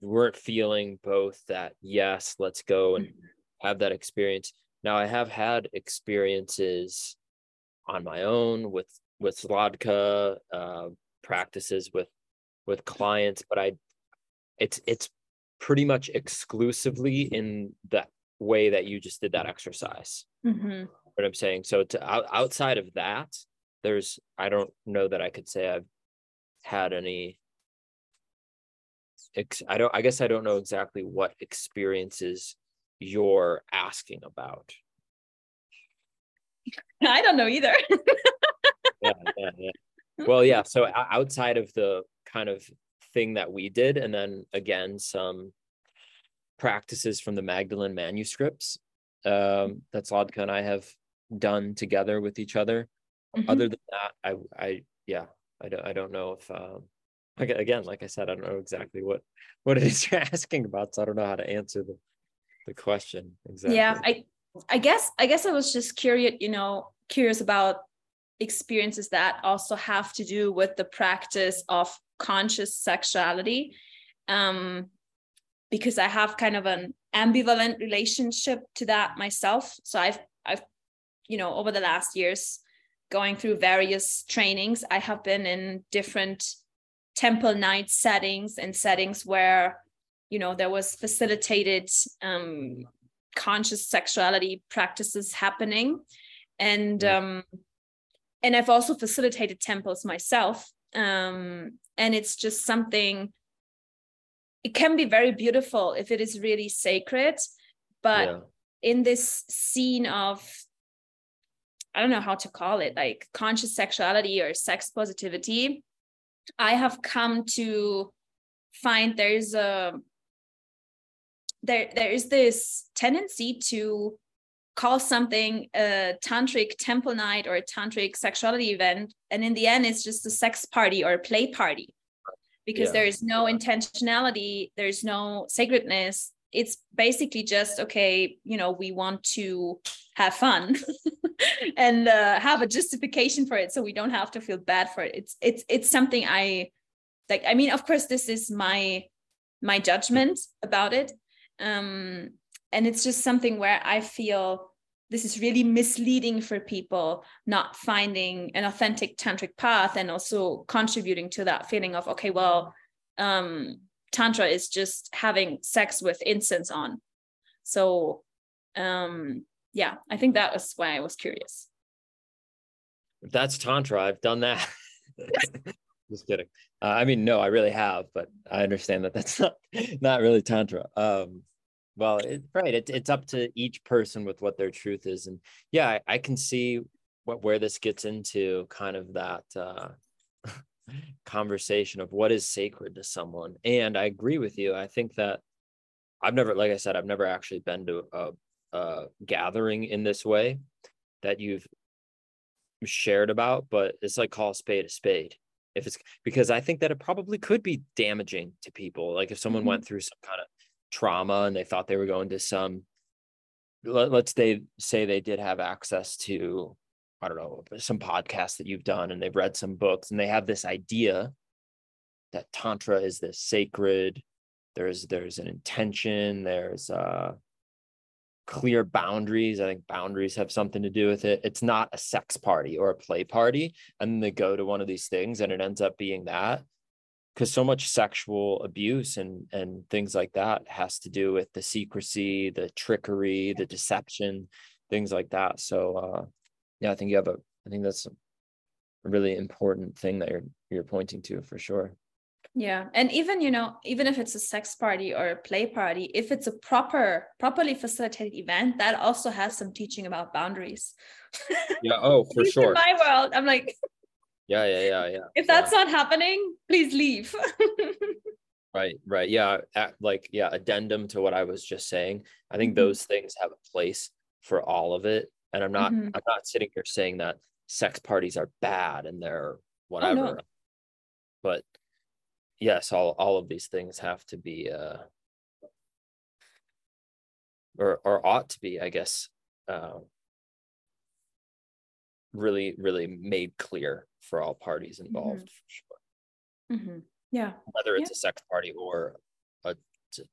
we weren't feeling both that yes let's go and mm-hmm. have that experience now i have had experiences on my own with with Zladka, uh, practices with with clients but i it's it's pretty much exclusively in the way that you just did that exercise mm-hmm. what i'm saying so to outside of that there's i don't know that i could say i've had any I don't I guess I don't know exactly what experiences you're asking about. I don't know either. yeah, yeah, yeah. Well, yeah. So outside of the kind of thing that we did, and then again some practices from the Magdalene manuscripts um, that Zladka and I have done together with each other. Mm-hmm. Other than that, I, I, yeah, I don't, I don't know if um, again, like I said, I don't know exactly what what it is you're asking about, so I don't know how to answer the the question exactly. Yeah, I I guess I guess I was just curious, you know, curious about experiences that also have to do with the practice of conscious sexuality. Um, because I have kind of an ambivalent relationship to that myself. So I've I've you know over the last years going through various trainings, I have been in different temple night settings and settings where you know there was facilitated um, conscious sexuality practices happening. And um, and i've also facilitated temples myself. Um, and it's just something it can be very beautiful if it is really sacred but yeah. in this scene of I don't know how to call it, like conscious sexuality or sex positivity, I have come to find there's a there there is this tendency to call something a tantric temple night or a tantric sexuality event and in the end it's just a sex party or a play party because yeah. there is no intentionality there's no sacredness it's basically just okay you know we want to have fun and uh, have a justification for it so we don't have to feel bad for it. It's it's it's something i like i mean of course this is my my judgment about it um and it's just something where i feel this is really misleading for people not finding an authentic tantric path and also contributing to that feeling of okay well um tantra is just having sex with incense on. So um yeah i think that was why i was curious. That's tantra i've done that. Just kidding. Uh, i mean no i really have but i understand that that's not not really tantra. Um well it, right it, it's up to each person with what their truth is. And yeah i, I can see what where this gets into kind of that uh conversation of what is sacred to someone and i agree with you i think that i've never like i said i've never actually been to a, a gathering in this way that you've shared about but it's like call a spade a spade if it's because i think that it probably could be damaging to people like if someone mm-hmm. went through some kind of trauma and they thought they were going to some let, us they say they did have access to i don't know some podcasts that you've done and they've read some books and they have this idea that tantra is this sacred there's there's an intention there's uh clear boundaries i think boundaries have something to do with it. It's not a sex party or a play party and then they go to one of these things and it ends up being that because so much sexual abuse and and things like that has to do with the secrecy the trickery the deception things like that. So uh yeah i think you have a i think that's a really important thing that you're you're pointing to for sure. Yeah and even you know even if it's a sex party or a play party if it's a proper properly facilitated event that also has some teaching about boundaries. Yeah oh for sure in my world i'm like yeah yeah yeah yeah if that's yeah. not happening please leave. Right right yeah like yeah addendum to what i was just saying. I think mm-hmm. those things have a place for all of it and i'm not mm-hmm. i'm not sitting here saying that sex parties are bad and they're whatever oh, no. but yes all all of these things have to be uh or or ought to be i guess uh, really really made clear for all parties involved mm-hmm. for sure mm-hmm. yeah whether it's yeah. a sex party or a, a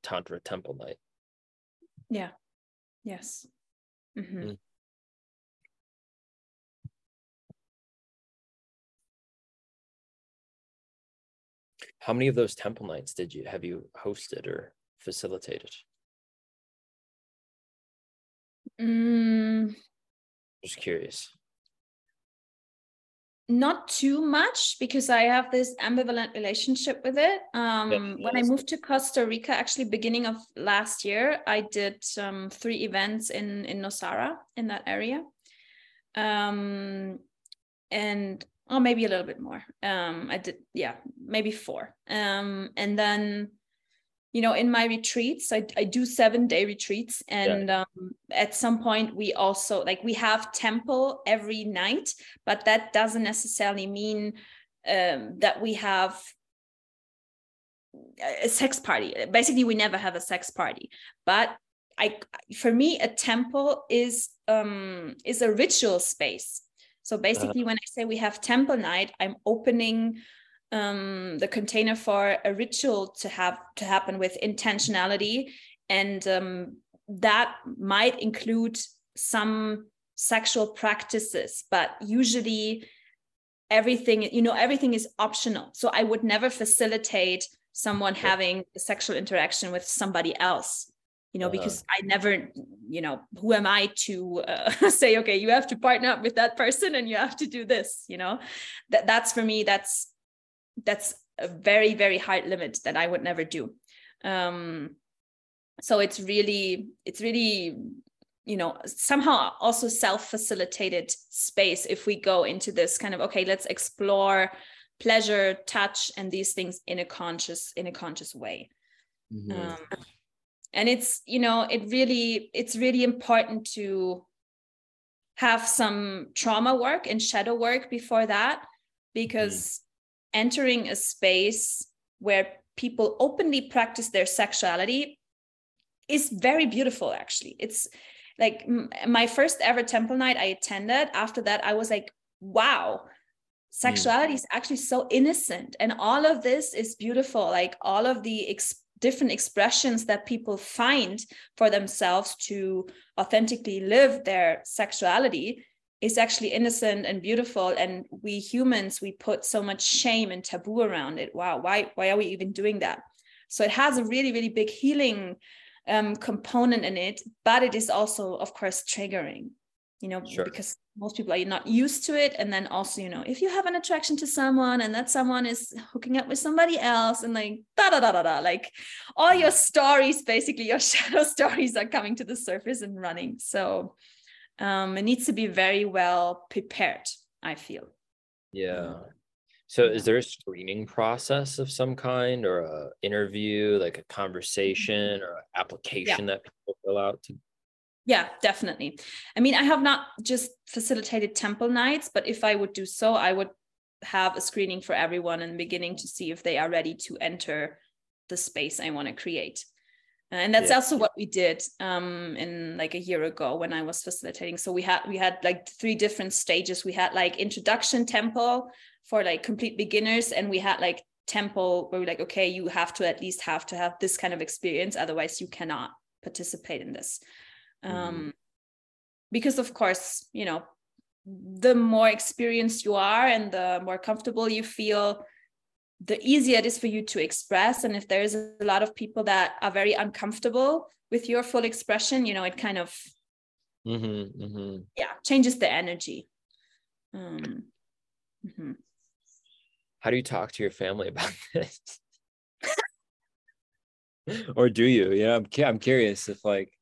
tantra temple night yeah yes mm-hmm. How many of those temple nights did you have you hosted or facilitated mm. just curious not too much because I have this ambivalent relationship with it. Um, yeah, when I moved to Costa Rica, actually beginning of last year, I did um, three events in in Nosara in that area, um, and oh maybe a little bit more. Um, I did yeah maybe four, um, and then you know in my retreats i, I do seven day retreats and yeah. um, at some point we also like we have temple every night but that doesn't necessarily mean um, that we have a sex party basically we never have a sex party but i for me a temple is um is a ritual space so uh-huh. basically uh, when i say we have temple night i'm opening um, the container for a ritual to have to happen with intentionality. And um, that might include some sexual practices but usually everything you know everything is optional. So i would never facilitate someone having a sexual interaction with somebody else you know uh-huh. because i never you know who am i to uh, say okay you have to partner up with that person and you have to do this you know that that's for me that's that's a very very hard limit that i would never do um so it's really it's really you know somehow also self-facilitated space if we go into this kind of okay let's explore pleasure touch and these things in a conscious in a conscious way mm-hmm. um, and it's you know it really it's really important to have some trauma work and shadow work before that because mm-hmm. entering a space where people openly practice their sexuality is very beautiful actually it's like my first ever temple night i attended after that i was like wow sexuality mm. is actually so innocent and all of this is beautiful like all of the ex- different expressions that people find for themselves to authentically live their sexuality is actually innocent and beautiful. And we humans we put so much shame and taboo around it. Wow why why are we even doing that? So it has a really really big healing um, component in it but it is also of course triggering you know sure. because most people are not used to it. And then also you know if you have an attraction to someone and that someone is hooking up with somebody else and like da da da da da like all your mm. stories basically your shadow stories are coming to the surface and running. So um, it needs to be very well prepared i feel. Yeah. Mm. So is there a screening process of some kind or a interview like a mm-hmm. conversation or application yeah. that people fill out to yeah, definitely. I mean, I have not just facilitated temple nights, but if I would do so, I would have a screening for everyone in the beginning to see if they are ready to enter the space I want to create. And that's yeah. also what we did um, in like a year ago when I was facilitating. So we had we had like three different stages. We had like introduction temple for like complete beginners, and we had like temple where we're like, okay, you have to at least have to have this kind of experience, otherwise you cannot participate in this. Mm-hmm. um, because of course you know the more experienced you are and the more comfortable you feel the easier it is for you to express and if there's a lot of people that are very uncomfortable with your full expression you know it kind of mm-hmm, mm-hmm. yeah changes the energy um, mm-hmm. how do you talk to your family about this or do you yeah I'm, I'm curious if like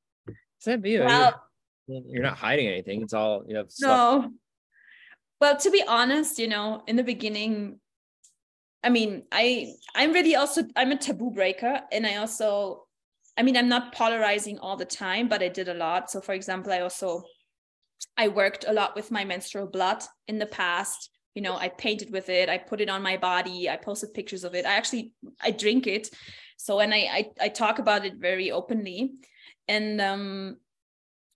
that be? Well, you're, you're, not hiding anything. It's all you know. No. Well, to be honest, you know, in the beginning, I mean, I I'm really also I'm a taboo breaker, and I also, I mean, I'm not polarizing all the time, but I did a lot. So, for example, I also I worked a lot with my menstrual blood in the past. You know, I painted with it. I put it on my body. I posted pictures of it. I actually I drink it. So, and I I, I talk about it very openly and um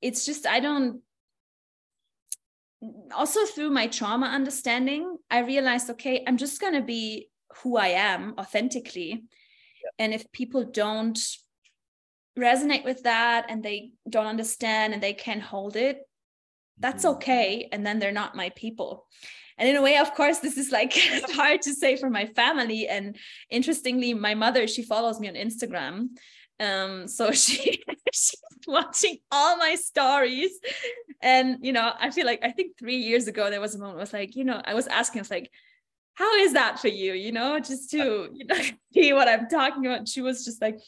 it's just i don't also through my trauma understanding i realized okay i'm just going to be who i am authentically. Yeah. and if people don't resonate with that and they don't understand and they can't hold it that's mm-hmm. okay. And then they're not my people. And in a way of course this is like hard to say for my family. And interestingly my mother she follows me on instagram. Um so she she's watching all my stories. And you know i feel like i think three years ago there was a moment I was like you know i was asking i was like how is that for you? You know just to you know see what i'm talking about. She was just like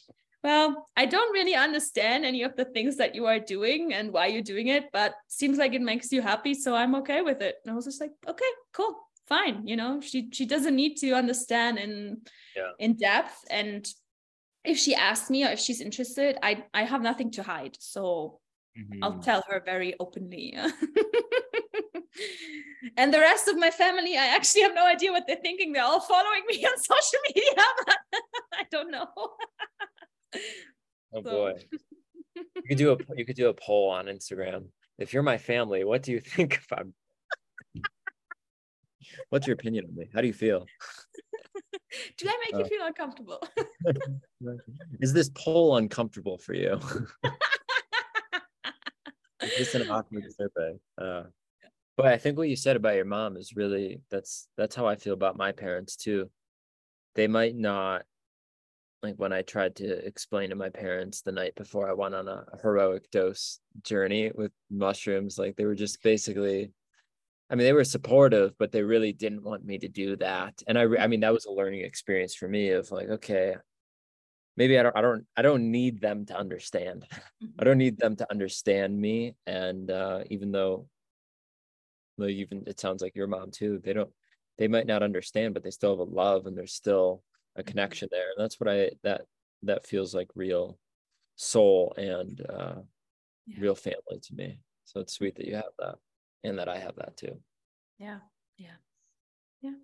well i don't really understand any of the things that you are doing and why you're doing it but seems like it makes you happy so i'm okay with it. And i was just like okay cool fine. You know she she doesn't need to understand in yeah. in depth. And if she asks me or if she's interested, I I have nothing to hide. So mm-hmm. I'll tell her very openly. and the rest of my family, I actually have no idea what they're thinking. They're all following me on social media, but I don't know. oh so. boy. You could do a you could do a poll on Instagram. If you're my family, what do you think if I'm What's your opinion on me? How do you feel? do I make uh, you feel uncomfortable? is this poll uncomfortable for you? is this an awkward survey? Uh, but I think what you said about your mom is really that's that's how I feel about my parents too. They might not like when I tried to explain to my parents the night before I went on a heroic dose journey with mushrooms, like they were just basically I mean, they were supportive, but they really didn't want me to do that. And I, I mean, that was a learning experience for me of like, okay, maybe I don't I don't I don't need them to understand. I Mm-hmm. don't need them to understand me. And uh, even though, well, even it sounds like your mom too, they don't they might not understand, but they still have a love and there's still a Mm-hmm. connection there. And that's what I that that feels like real soul and uh, Yeah. real family to me. So it's sweet that you have that and that I have that too. Yeah. Yeah. Yeah.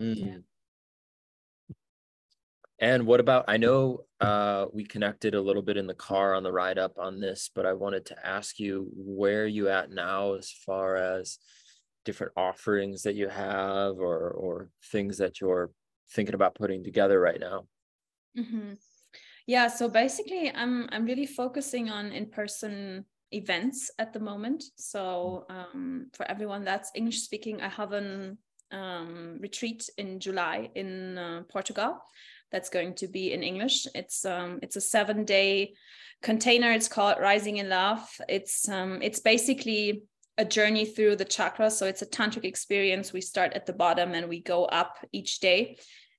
Mm. And what about, I know uh, we connected a little bit in the car on the ride up on this, but I wanted to ask you where you at now as far as different offerings that you have or or things that you're thinking about putting together right now. Mm-hmm. Yeah, so basically, I'm I'm really focusing on in-person events at the moment. So um, for everyone that's English speaking, I have an um, retreat in July in uh, Portugal. That's going to be in English. It's um, it's a seven day container. It's called Rising in Love. It's um, it's basically a journey through the chakras. So it's a tantric experience. We start at the bottom and we go up each day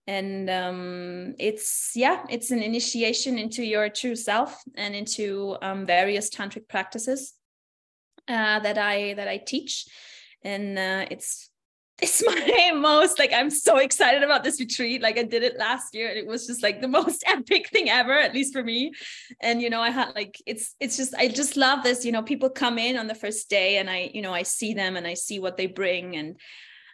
and um, it's yeah it's an initiation into your true self and into um, various tantric practices uh, that i that i teach. And uh, it's it's my most like i'm so excited about this retreat. Like i did it last year and it was just like the most epic thing ever at least for me. And you know i had like it's it's just i just love this you know people come in on the first day and i you know i see them and i see what they bring and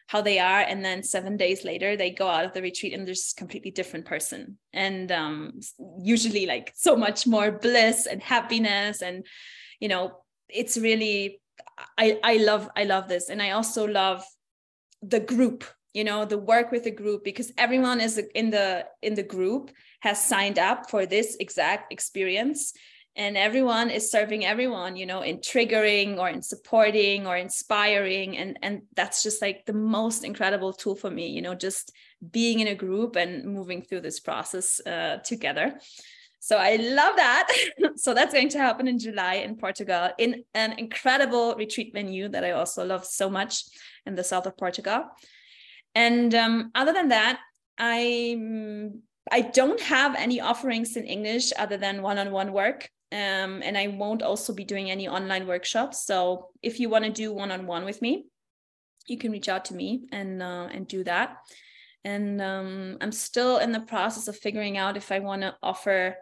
how they are and then seven days later they go out of the retreat and there's a completely different person. And um, usually like so much more bliss and happiness and you know it's really i i love i love this. And i also love the group you know the work with the group because everyone is in the in the group has signed up for this exact experience and everyone is serving everyone you know in triggering or in supporting or inspiring. And and that's just like the most incredible tool for me you know just being in a group and moving through this process uh, together. So i love that. So that's going to happen in july in portugal in an incredible retreat venue that i also love so much in the south of portugal. And um, other than that i I don't have any offerings in English other than one-on-one work um, and I won't also be doing any online workshops. So if you want to do one-on-one with me, you can reach out to me and uh, and do that. And um, I'm still in the process of figuring out if I want to offer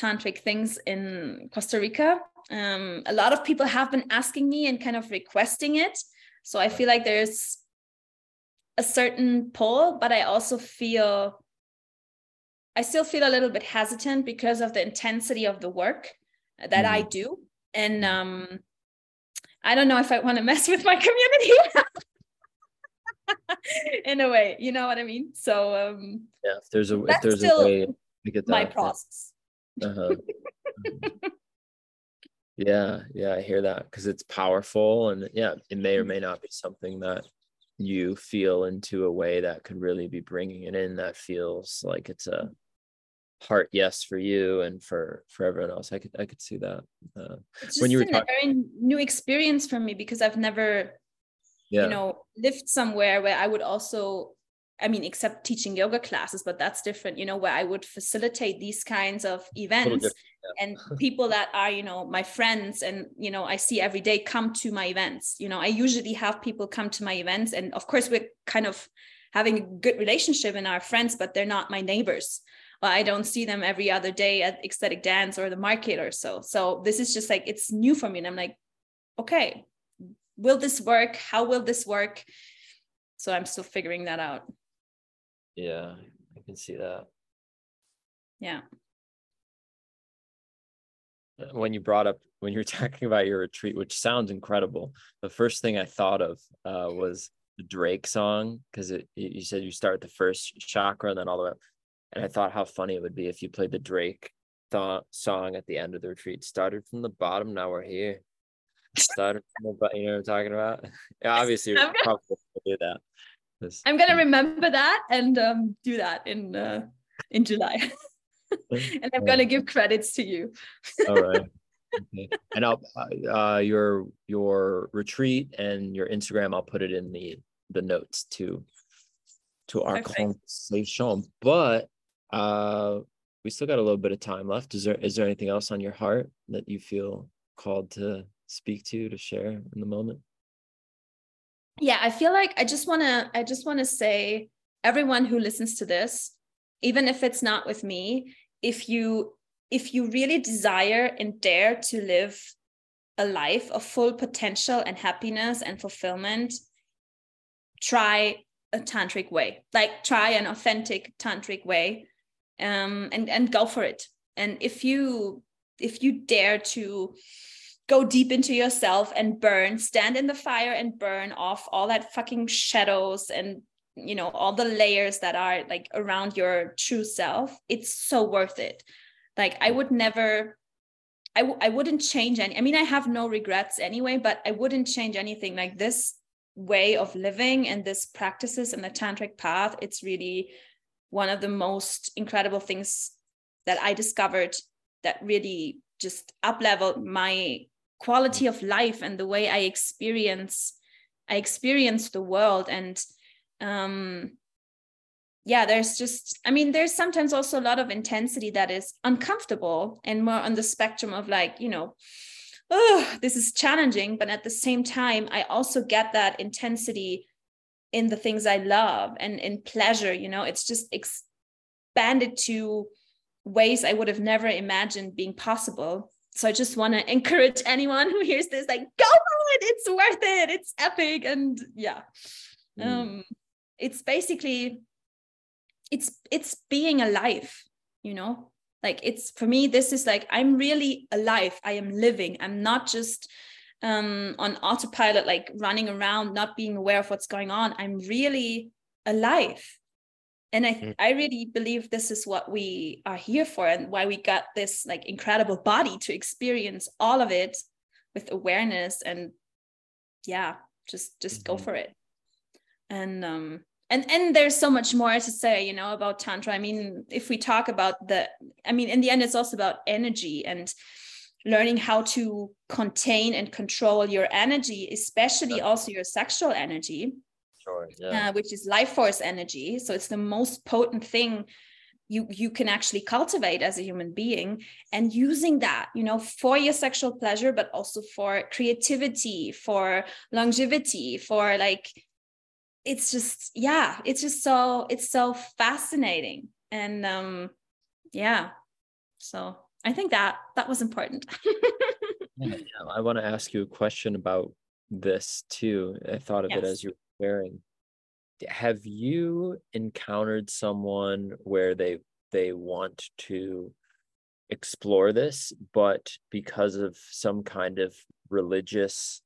tantric things in Costa Rica. Um, a lot of people have been asking me and kind of requesting it. So I feel like there's a certain pull, but I also feel I still feel a little bit hesitant because of the intensity of the work that mm-hmm. I do. And um, I don't know if I want to mess with my community in a way, you know what I mean? So um, yeah, if there's a if there's a way to get that, my process. Uh-huh. yeah, yeah, I hear that because it's powerful and yeah, it may or may not be something that you feel into a way that could really be bringing it in that feels like it's a heart yes for you and for for everyone else i could i could see that uh, when you were talking a very new experience for me because i've never yeah. you know lived somewhere where i would also i mean except teaching yoga classes but that's different you know where i would facilitate these kinds of events yeah. and people that are you know my friends and you know i see every day come to my events you know i usually have people come to my events and of course we're kind of having a good relationship and our friends but they're not my neighbors well, I don't see them every other day at ecstatic dance or the market or so. So this is just like it's new for me. And I'm like, okay, will this work? How will this work? So I'm still figuring that out. Yeah, I can see that. Yeah. When you brought up when you were talking about your retreat, which sounds incredible, the first thing I thought of uh, was the Drake song because it you said you start the first chakra and then all the way up and I thought how funny it would be if you played the Drake th- song at the end of the retreat. Started from the bottom, now we're here. Started from the bottom, you know what I'm talking about? yeah, obviously, I'm gonna, probably do that. I'm gonna remember that and um, do that in uh, in July, and I'm gonna give credits to you. All right. Okay. And I'll uh, your your retreat and your Instagram. I'll put it in the the notes to to our Perfect. conversation. But uh, we still got a little bit of time left. Is there is there anything else on your heart that you feel called to speak to to share in the moment? Yeah, I feel like I just want to I just want to say everyone who listens to this, even if it's not with me, if you if you really desire and dare to live a life of full potential and happiness and fulfillment, try a tantric way. Like try an authentic tantric way um, and and go for it. And if you if you dare to go deep into yourself and burn, stand in the fire and burn off all that fucking shadows and you know all the layers that are like around your true self, it's so worth it. Like I would never I w- I wouldn't change any. I mean, I have no regrets anyway, but I wouldn't change anything. Like this way of living and this practices and the tantric path, it's really one of the most incredible things that I discovered that really just up leveled my quality of life and the way I experience I experience the world. And um yeah there's just I mean there's sometimes also a lot of intensity that is uncomfortable and more on the spectrum of like you know oh this is challenging. But at the same time I also get that intensity in the things I love and in pleasure. You know, it's just expanded to ways I would have never imagined being possible. So I just want to encourage anyone who hears this, like, go for it. It's worth it. It's epic. And yeah. Mm. Um, it's basically it's it's being alive, you know? Like it's for me, this is like I'm really alive. I am living. I'm not just um, on autopilot, like running around, not being aware of what's going on. I'm really alive. And I, mm. I really believe this is what we are here for and why we got this like incredible body to experience all of it with awareness and yeah, just just mm-hmm. go for it. And um and and there's so much more to say you know about tantra i mean if we talk about the i mean in the end it's also about energy and learning how to contain and control your energy, especially also your sexual energy, sure, yeah. uh, which is life force energy. So it's the most potent thing you you can actually cultivate as a human being and using that you know for your sexual pleasure but also for creativity for longevity for like it's just yeah it's just so it's so fascinating and um yeah so I think that that was important. I want to ask you a question about this too. I thought of yes. it as you were sharing. Have you encountered someone where they they want to explore this, but because of some kind of religious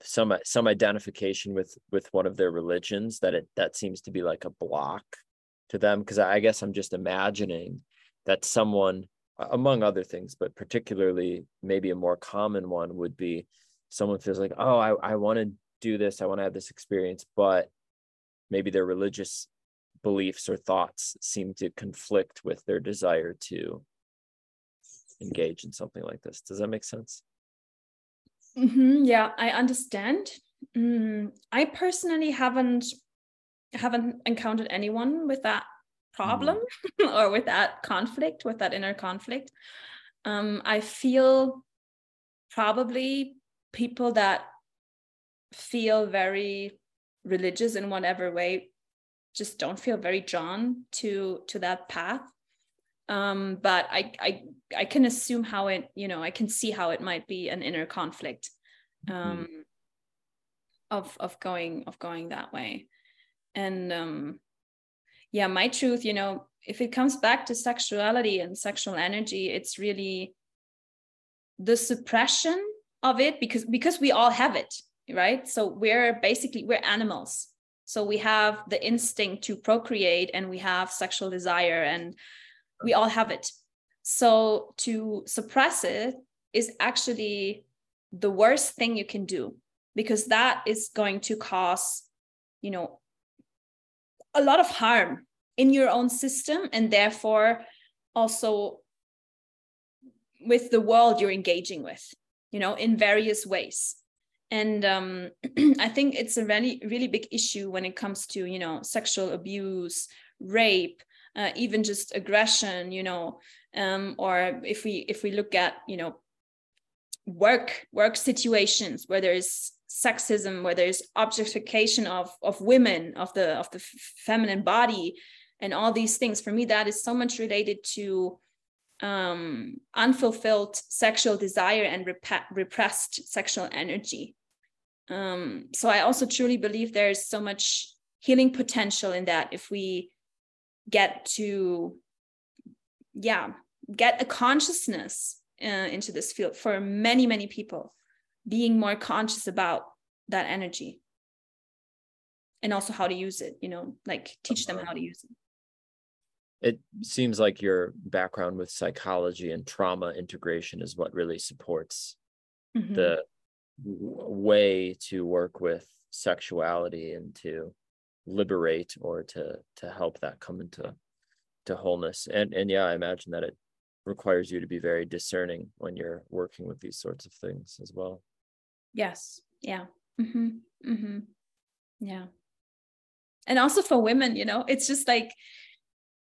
some some identification with with one of their religions that it that seems to be like a block to them because I guess I'm just imagining that someone among other things but particularly maybe a more common one would be someone feels like oh i, I want to do this i want to have this experience but maybe their religious beliefs or thoughts seem to conflict with their desire to engage in something like this. Does that make sense? Mm-hmm, yeah i understand. Mm, i personally haven't haven't encountered anyone with that problem mm. or with that conflict, with that inner conflict. Um, I feel probably people that feel very religious in whatever way just don't feel very drawn to to that path um, but I, I i can assume how it you know i can see how it might be an inner conflict mm-hmm. um, mm. of of going of going that way and um, yeah my truth you know if it comes back to sexuality and sexual energy it's really the suppression of it because because we all have it right? So we're basically we're animals. So we have the instinct to procreate and we have sexual desire and we all have it. So to suppress it is actually the worst thing you can do because that is going to cause you know a lot of harm in your own system and therefore also with the world you're engaging with you know in various ways. And um, i think it's a really really big issue when it comes to you know sexual abuse rape uh, even just aggression you know um, or if we if we look at you know work work situations where there's sexism where there's objectification of of women of the of the feminine body and all these things. For me that is so much related to um, unfulfilled sexual desire and rep- repressed sexual energy. Um, so i also truly believe there's so much healing potential in that if we get to yeah get a consciousness uh, into this field for many many people being more conscious about that energy. And also how to use it you know like teach them how to use it. It seems like your background with psychology and trauma integration is what really supports mm-hmm. the way to work with sexuality and to liberate or to to help that come into to wholeness. And and yeah i imagine that it requires you to be very discerning when you're working with these sorts of things as well. Yes. Yeah. Mm-hmm. Mm-hmm. yeah. And also for women you know it's just like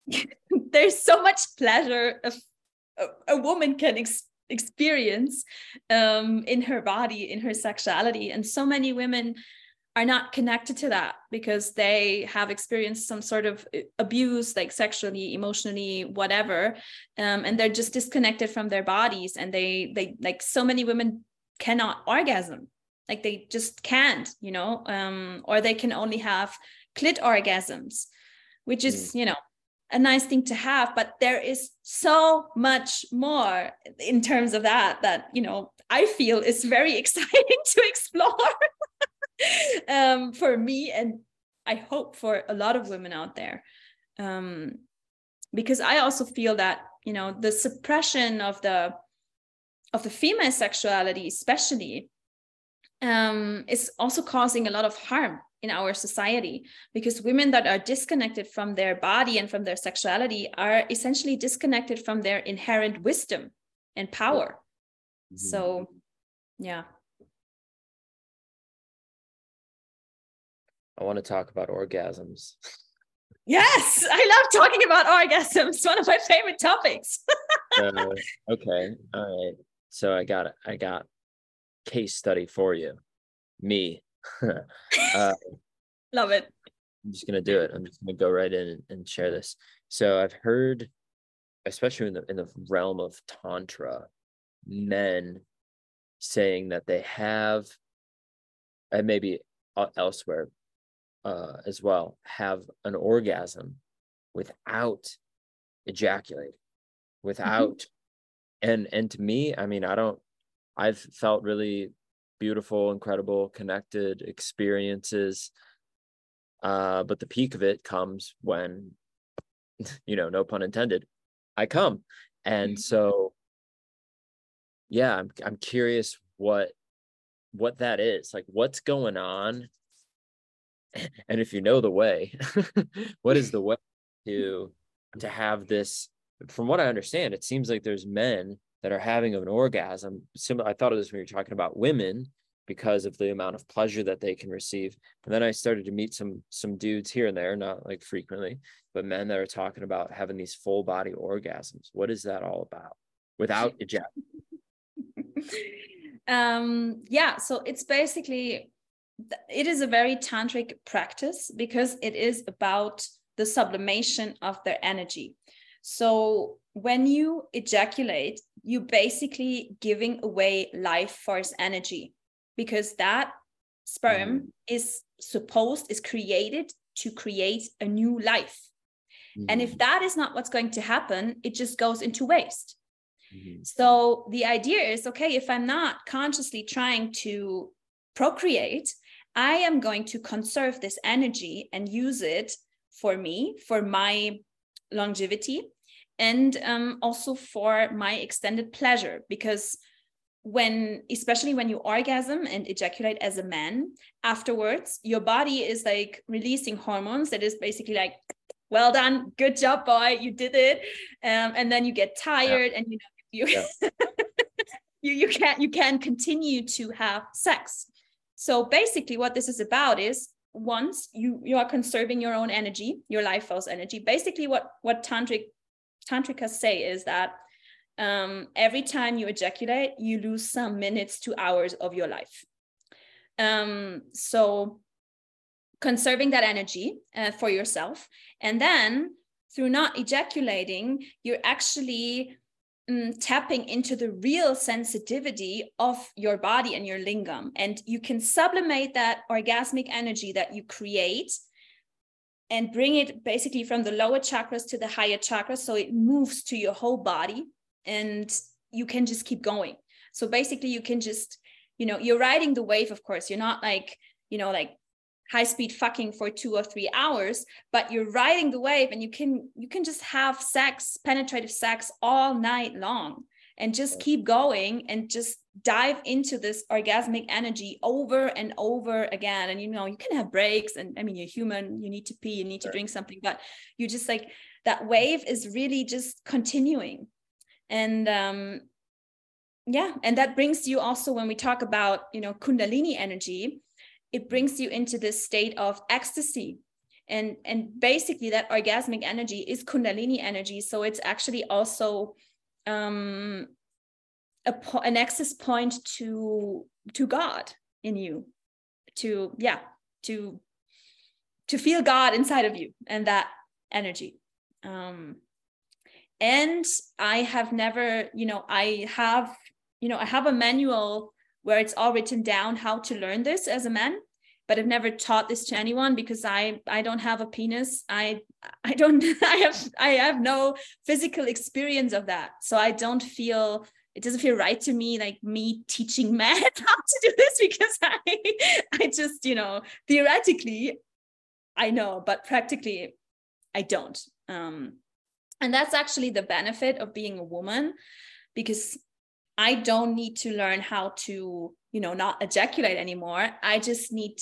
there's so much pleasure a, a woman can ex- experience um, in her body in her sexuality. And so many women are not connected to that because they have experienced some sort of uh, abuse like sexually emotionally whatever um, and they're just disconnected from their bodies and they they like so many women cannot orgasm like they just can't you know um, or they can only have clit orgasms which is mm. you know a nice thing to have but there is so much more in terms of that that you know i feel is very exciting to explore um, for me and I hope for a lot of women out there. Um, because I also feel that you know the suppression of the of the female sexuality, especially, um, is also causing a lot of harm in our society because women that are disconnected from their body and from their sexuality are essentially disconnected from their inherent wisdom and power. Mm-hmm. So, yeah. I want to talk about orgasms. Yes, I love talking about orgasms. It's one of my favorite topics. uh, okay, all right. So I got I got case study for you. Me. uh, love it. I'm just gonna do it. I'm just gonna go right in and, and share this. So I've heard, especially in the in the realm of tantra, men saying that they have, and maybe elsewhere, uh, as well have an orgasm without ejaculating mm-hmm. without mm-hmm. and and to me i mean i don't i've felt really beautiful incredible connected experiences uh but the peak of it comes when you know no pun intended i come and mm-hmm. so yeah i'm i'm curious what what that is like what's going on and if you know the way what is the way to to have this? From what i understand it seems like there's men that are having an orgasm similar i thought of this when you're talking about women because of the amount of pleasure that they can receive. And then i started to meet some some dudes here and there not like frequently but men that are talking about having these full body orgasms. What is that all about? Without ejaculation um yeah so it's basically it is a very tantric practice because it is about the sublimation of their energy. So when you ejaculate, you basically giving away life force energy because that sperm mm. is supposed is created to create a new life. Mm. And if mm-hmm. that is not what's going to happen, it just goes into waste. Mm-hmm. So the idea is okay, if I'm not consciously trying to procreate, I am going to conserve this energy and use it for me, for my longevity, and um, also for my extended pleasure. Because when, especially when you orgasm and ejaculate as a man, afterwards, your body is like releasing hormones that is basically like, well done, good job, boy, you did it. Um, and then you get tired yeah. and you know, you, yeah. you, you can't, you can continue to have sex so basically what this is about is once you you are conserving your own energy your life force energy basically what what tantric tantrikas say is that um, every time you ejaculate you lose some minutes to hours of your life. Um, so conserving that energy uh, for yourself and then through not ejaculating you're actually um, tapping into the real sensitivity of your body and your lingam. And you can sublimate that orgasmic energy that you create and bring it basically from the lower chakras to the higher chakras. So it moves to your whole body and you can just keep going. So basically, you can just, you know, you're riding the wave, of course. You're not like, you know, like high speed fucking for two or three hours but you're riding the wave and you can you can just have sex penetrative sex all night long and just keep going and just dive into this orgasmic energy over and over again. And you know you can have breaks and i mean you're human you need to pee you need to drink something but you just like that wave is really just continuing. And um yeah and that brings you also when we talk about you know kundalini energy it brings you into this state of ecstasy. And and basically that orgasmic energy is kundalini energy. So it's actually also um a, an access point to to god in you to yeah to to feel god inside of you and that energy. Um and i have never you know i have you know i have a manual where it's all written down how to learn this as a man but I've never taught this to anyone because I I don't have a penis. I I don't I have I have no physical experience of that. So I don't feel it doesn't feel right to me like me teaching men how to do this because I I just, you know, theoretically I know, but practically I don't. Um and that's actually the benefit of being a woman because I don't need to learn how to, you know, not ejaculate anymore. I just need,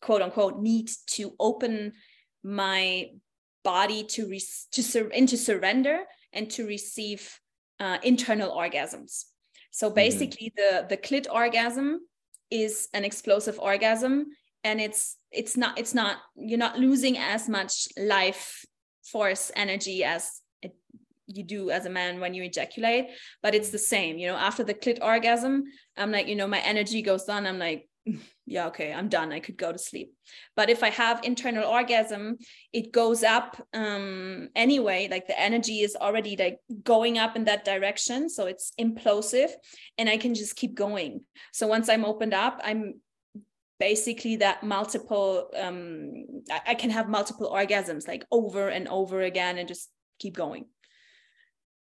quote unquote, need to open my body to re- to sur- into surrender and to receive uh, internal orgasms. So mm-hmm. basically, mm-hmm. the the clit orgasm is an explosive orgasm, and it's it's not it's not you're not losing as much life force energy as you do as a man when you ejaculate but it's the same you know after the clit orgasm i'm like you know my energy goes down i'm like yeah okay i'm done i could go to sleep. But if i have internal orgasm it goes up um anyway like the energy is already like going up in that direction so it's implosive and i can just keep going. So once i'm opened up i'm basically that multiple um I, I can have multiple orgasms like over and over again and just keep going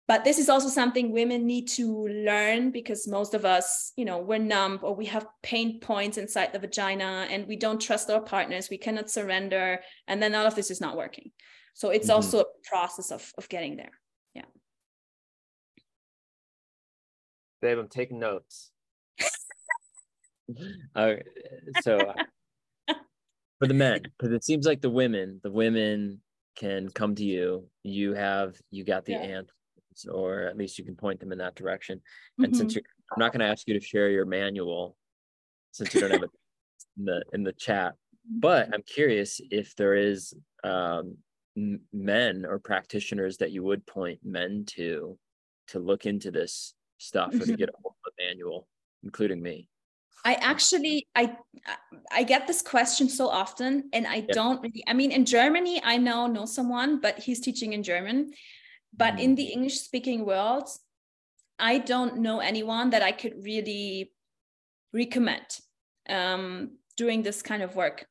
but this is also something women need to learn because most of us you know we're numb or we have pain points inside the vagina and we don't trust our partners we cannot surrender and then all of this is not working. So it's mm-hmm. also a process of of getting there. Yeah. Babe i'm taking notes. Uh, so for the men because it seems like the women the women can come to you. You have you got the yeah. answer or at least you can point them in that direction. And mm-hmm. since you're, I'm not going to ask you to share your manual since you don't have it in the in the chat, but I'm curious if there is um, men or practitioners that you would point men to to look into this stuff or to get a hold of a manual, including me. I actually I I get this question so often and I yeah. don't really I mean in Germany I now know someone but he's teaching in German but in mm. the English speaking world, I don't know anyone that I could really recommend um, doing this kind of work.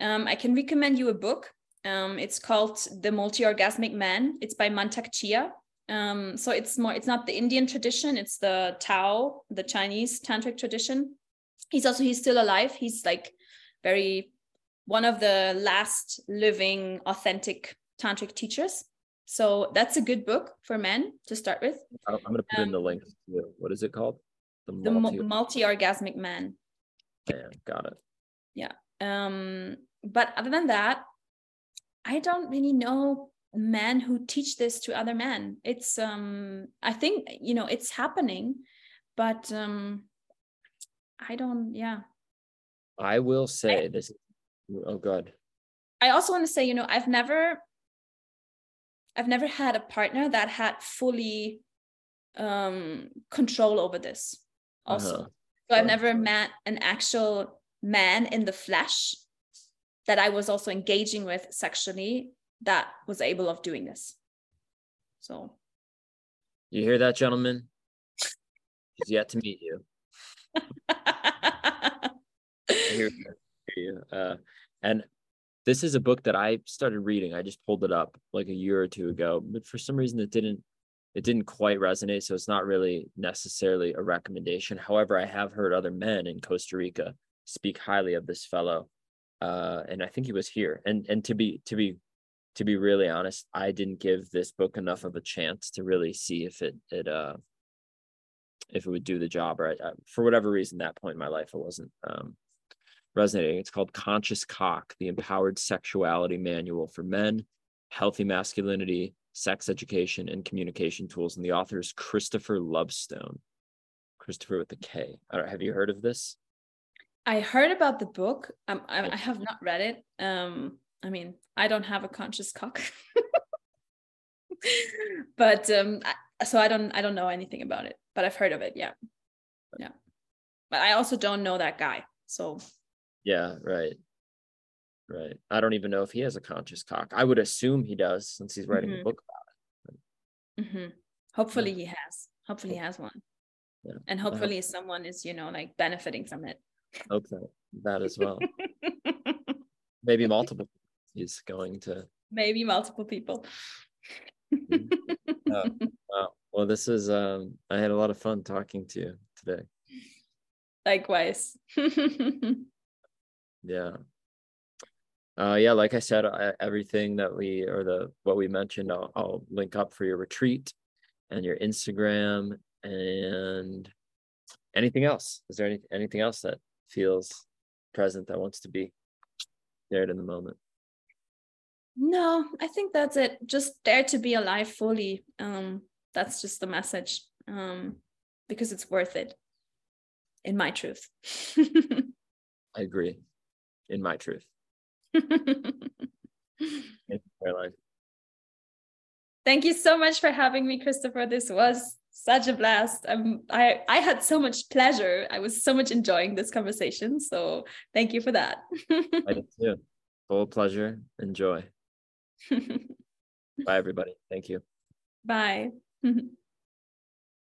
Um, I can recommend you a book. Um, it's called The Multi Orgasmic Man. It's by Mantak Chia. Um, so it's more, it's not the Indian tradition, it's the Tao, the Chinese tantric tradition. He's also, he's still alive. He's like very, one of the last living authentic tantric teachers. So that's a good book for men to start with. I'm going to put um, in the link. What is it called? The multi orgasmic man. Yeah, got it. Yeah. Um, but other than that, I don't really know men who teach this to other men. It's um, I think you know it's happening, but um, I don't. Yeah, I will say I, this. Oh, God. I also want to say, you know, I've never, I've never had a partner that had fully um control over this. Also, uh-huh. so I've never met an actual man in the flesh that I was also engaging with sexually that was able of doing this. So, you hear that, gentlemen? He's yet to meet you. hear, hear you. Uh, and this is a book that I started reading. I just pulled it up like a year or two ago, but for some reason it didn't it didn't quite resonate. So it's not really necessarily a recommendation. However, I have heard other men in Costa Rica speak highly of this fellow. Uh, and I think he was here. And and to be to be to be really honest, I didn't give this book enough of a chance to really see if it it uh if it would do the job right. Uh, for whatever reason, that point in my life, it wasn't um resonating. It's called Conscious Cock, the Empowered Sexuality Manual for Men, Healthy Masculinity, Sex Education, and Communication Tools. And the author is Christopher Lovestone. Christopher with the a K. have you heard of this? I heard about the book. Um, I, I have not read it. Um, I mean, I don't have a conscious cock, but um, I, so I don't I don't know anything about it. But I've heard of it. Yeah, yeah. But I also don't know that guy. So yeah, right. Right. I don't even know if he has a conscious cock. I would assume he does since he's writing mm-hmm. a book about it. Mm-hmm. Hopefully yeah. he has. Hopefully he has one. Yeah. And hopefully someone is, you know, like benefiting from it. Okay. that that as well. Maybe multiple he's going to maybe multiple people. oh, wow. Well, this is um I had a lot of fun talking to you today. Likewise. yeah. Uh yeah like i said I, everything that we or the what we mentioned I'll, I'll link up for your retreat and your instagram and anything else. Is there any, anything else that feels present that wants to be shared in the moment? No i think that's it. Just dare to be alive fully. Um that's just the message um because it's worth it in my truth. I agree in my truth. Thank you, Caroline. Thank you so much for having me, Christopher. This was such a blast. Um, I I had so much pleasure. I was so much enjoying this conversation. So thank you for that. I did too. Full pleasure. Enjoy. Bye, everybody. Thank you. Bye.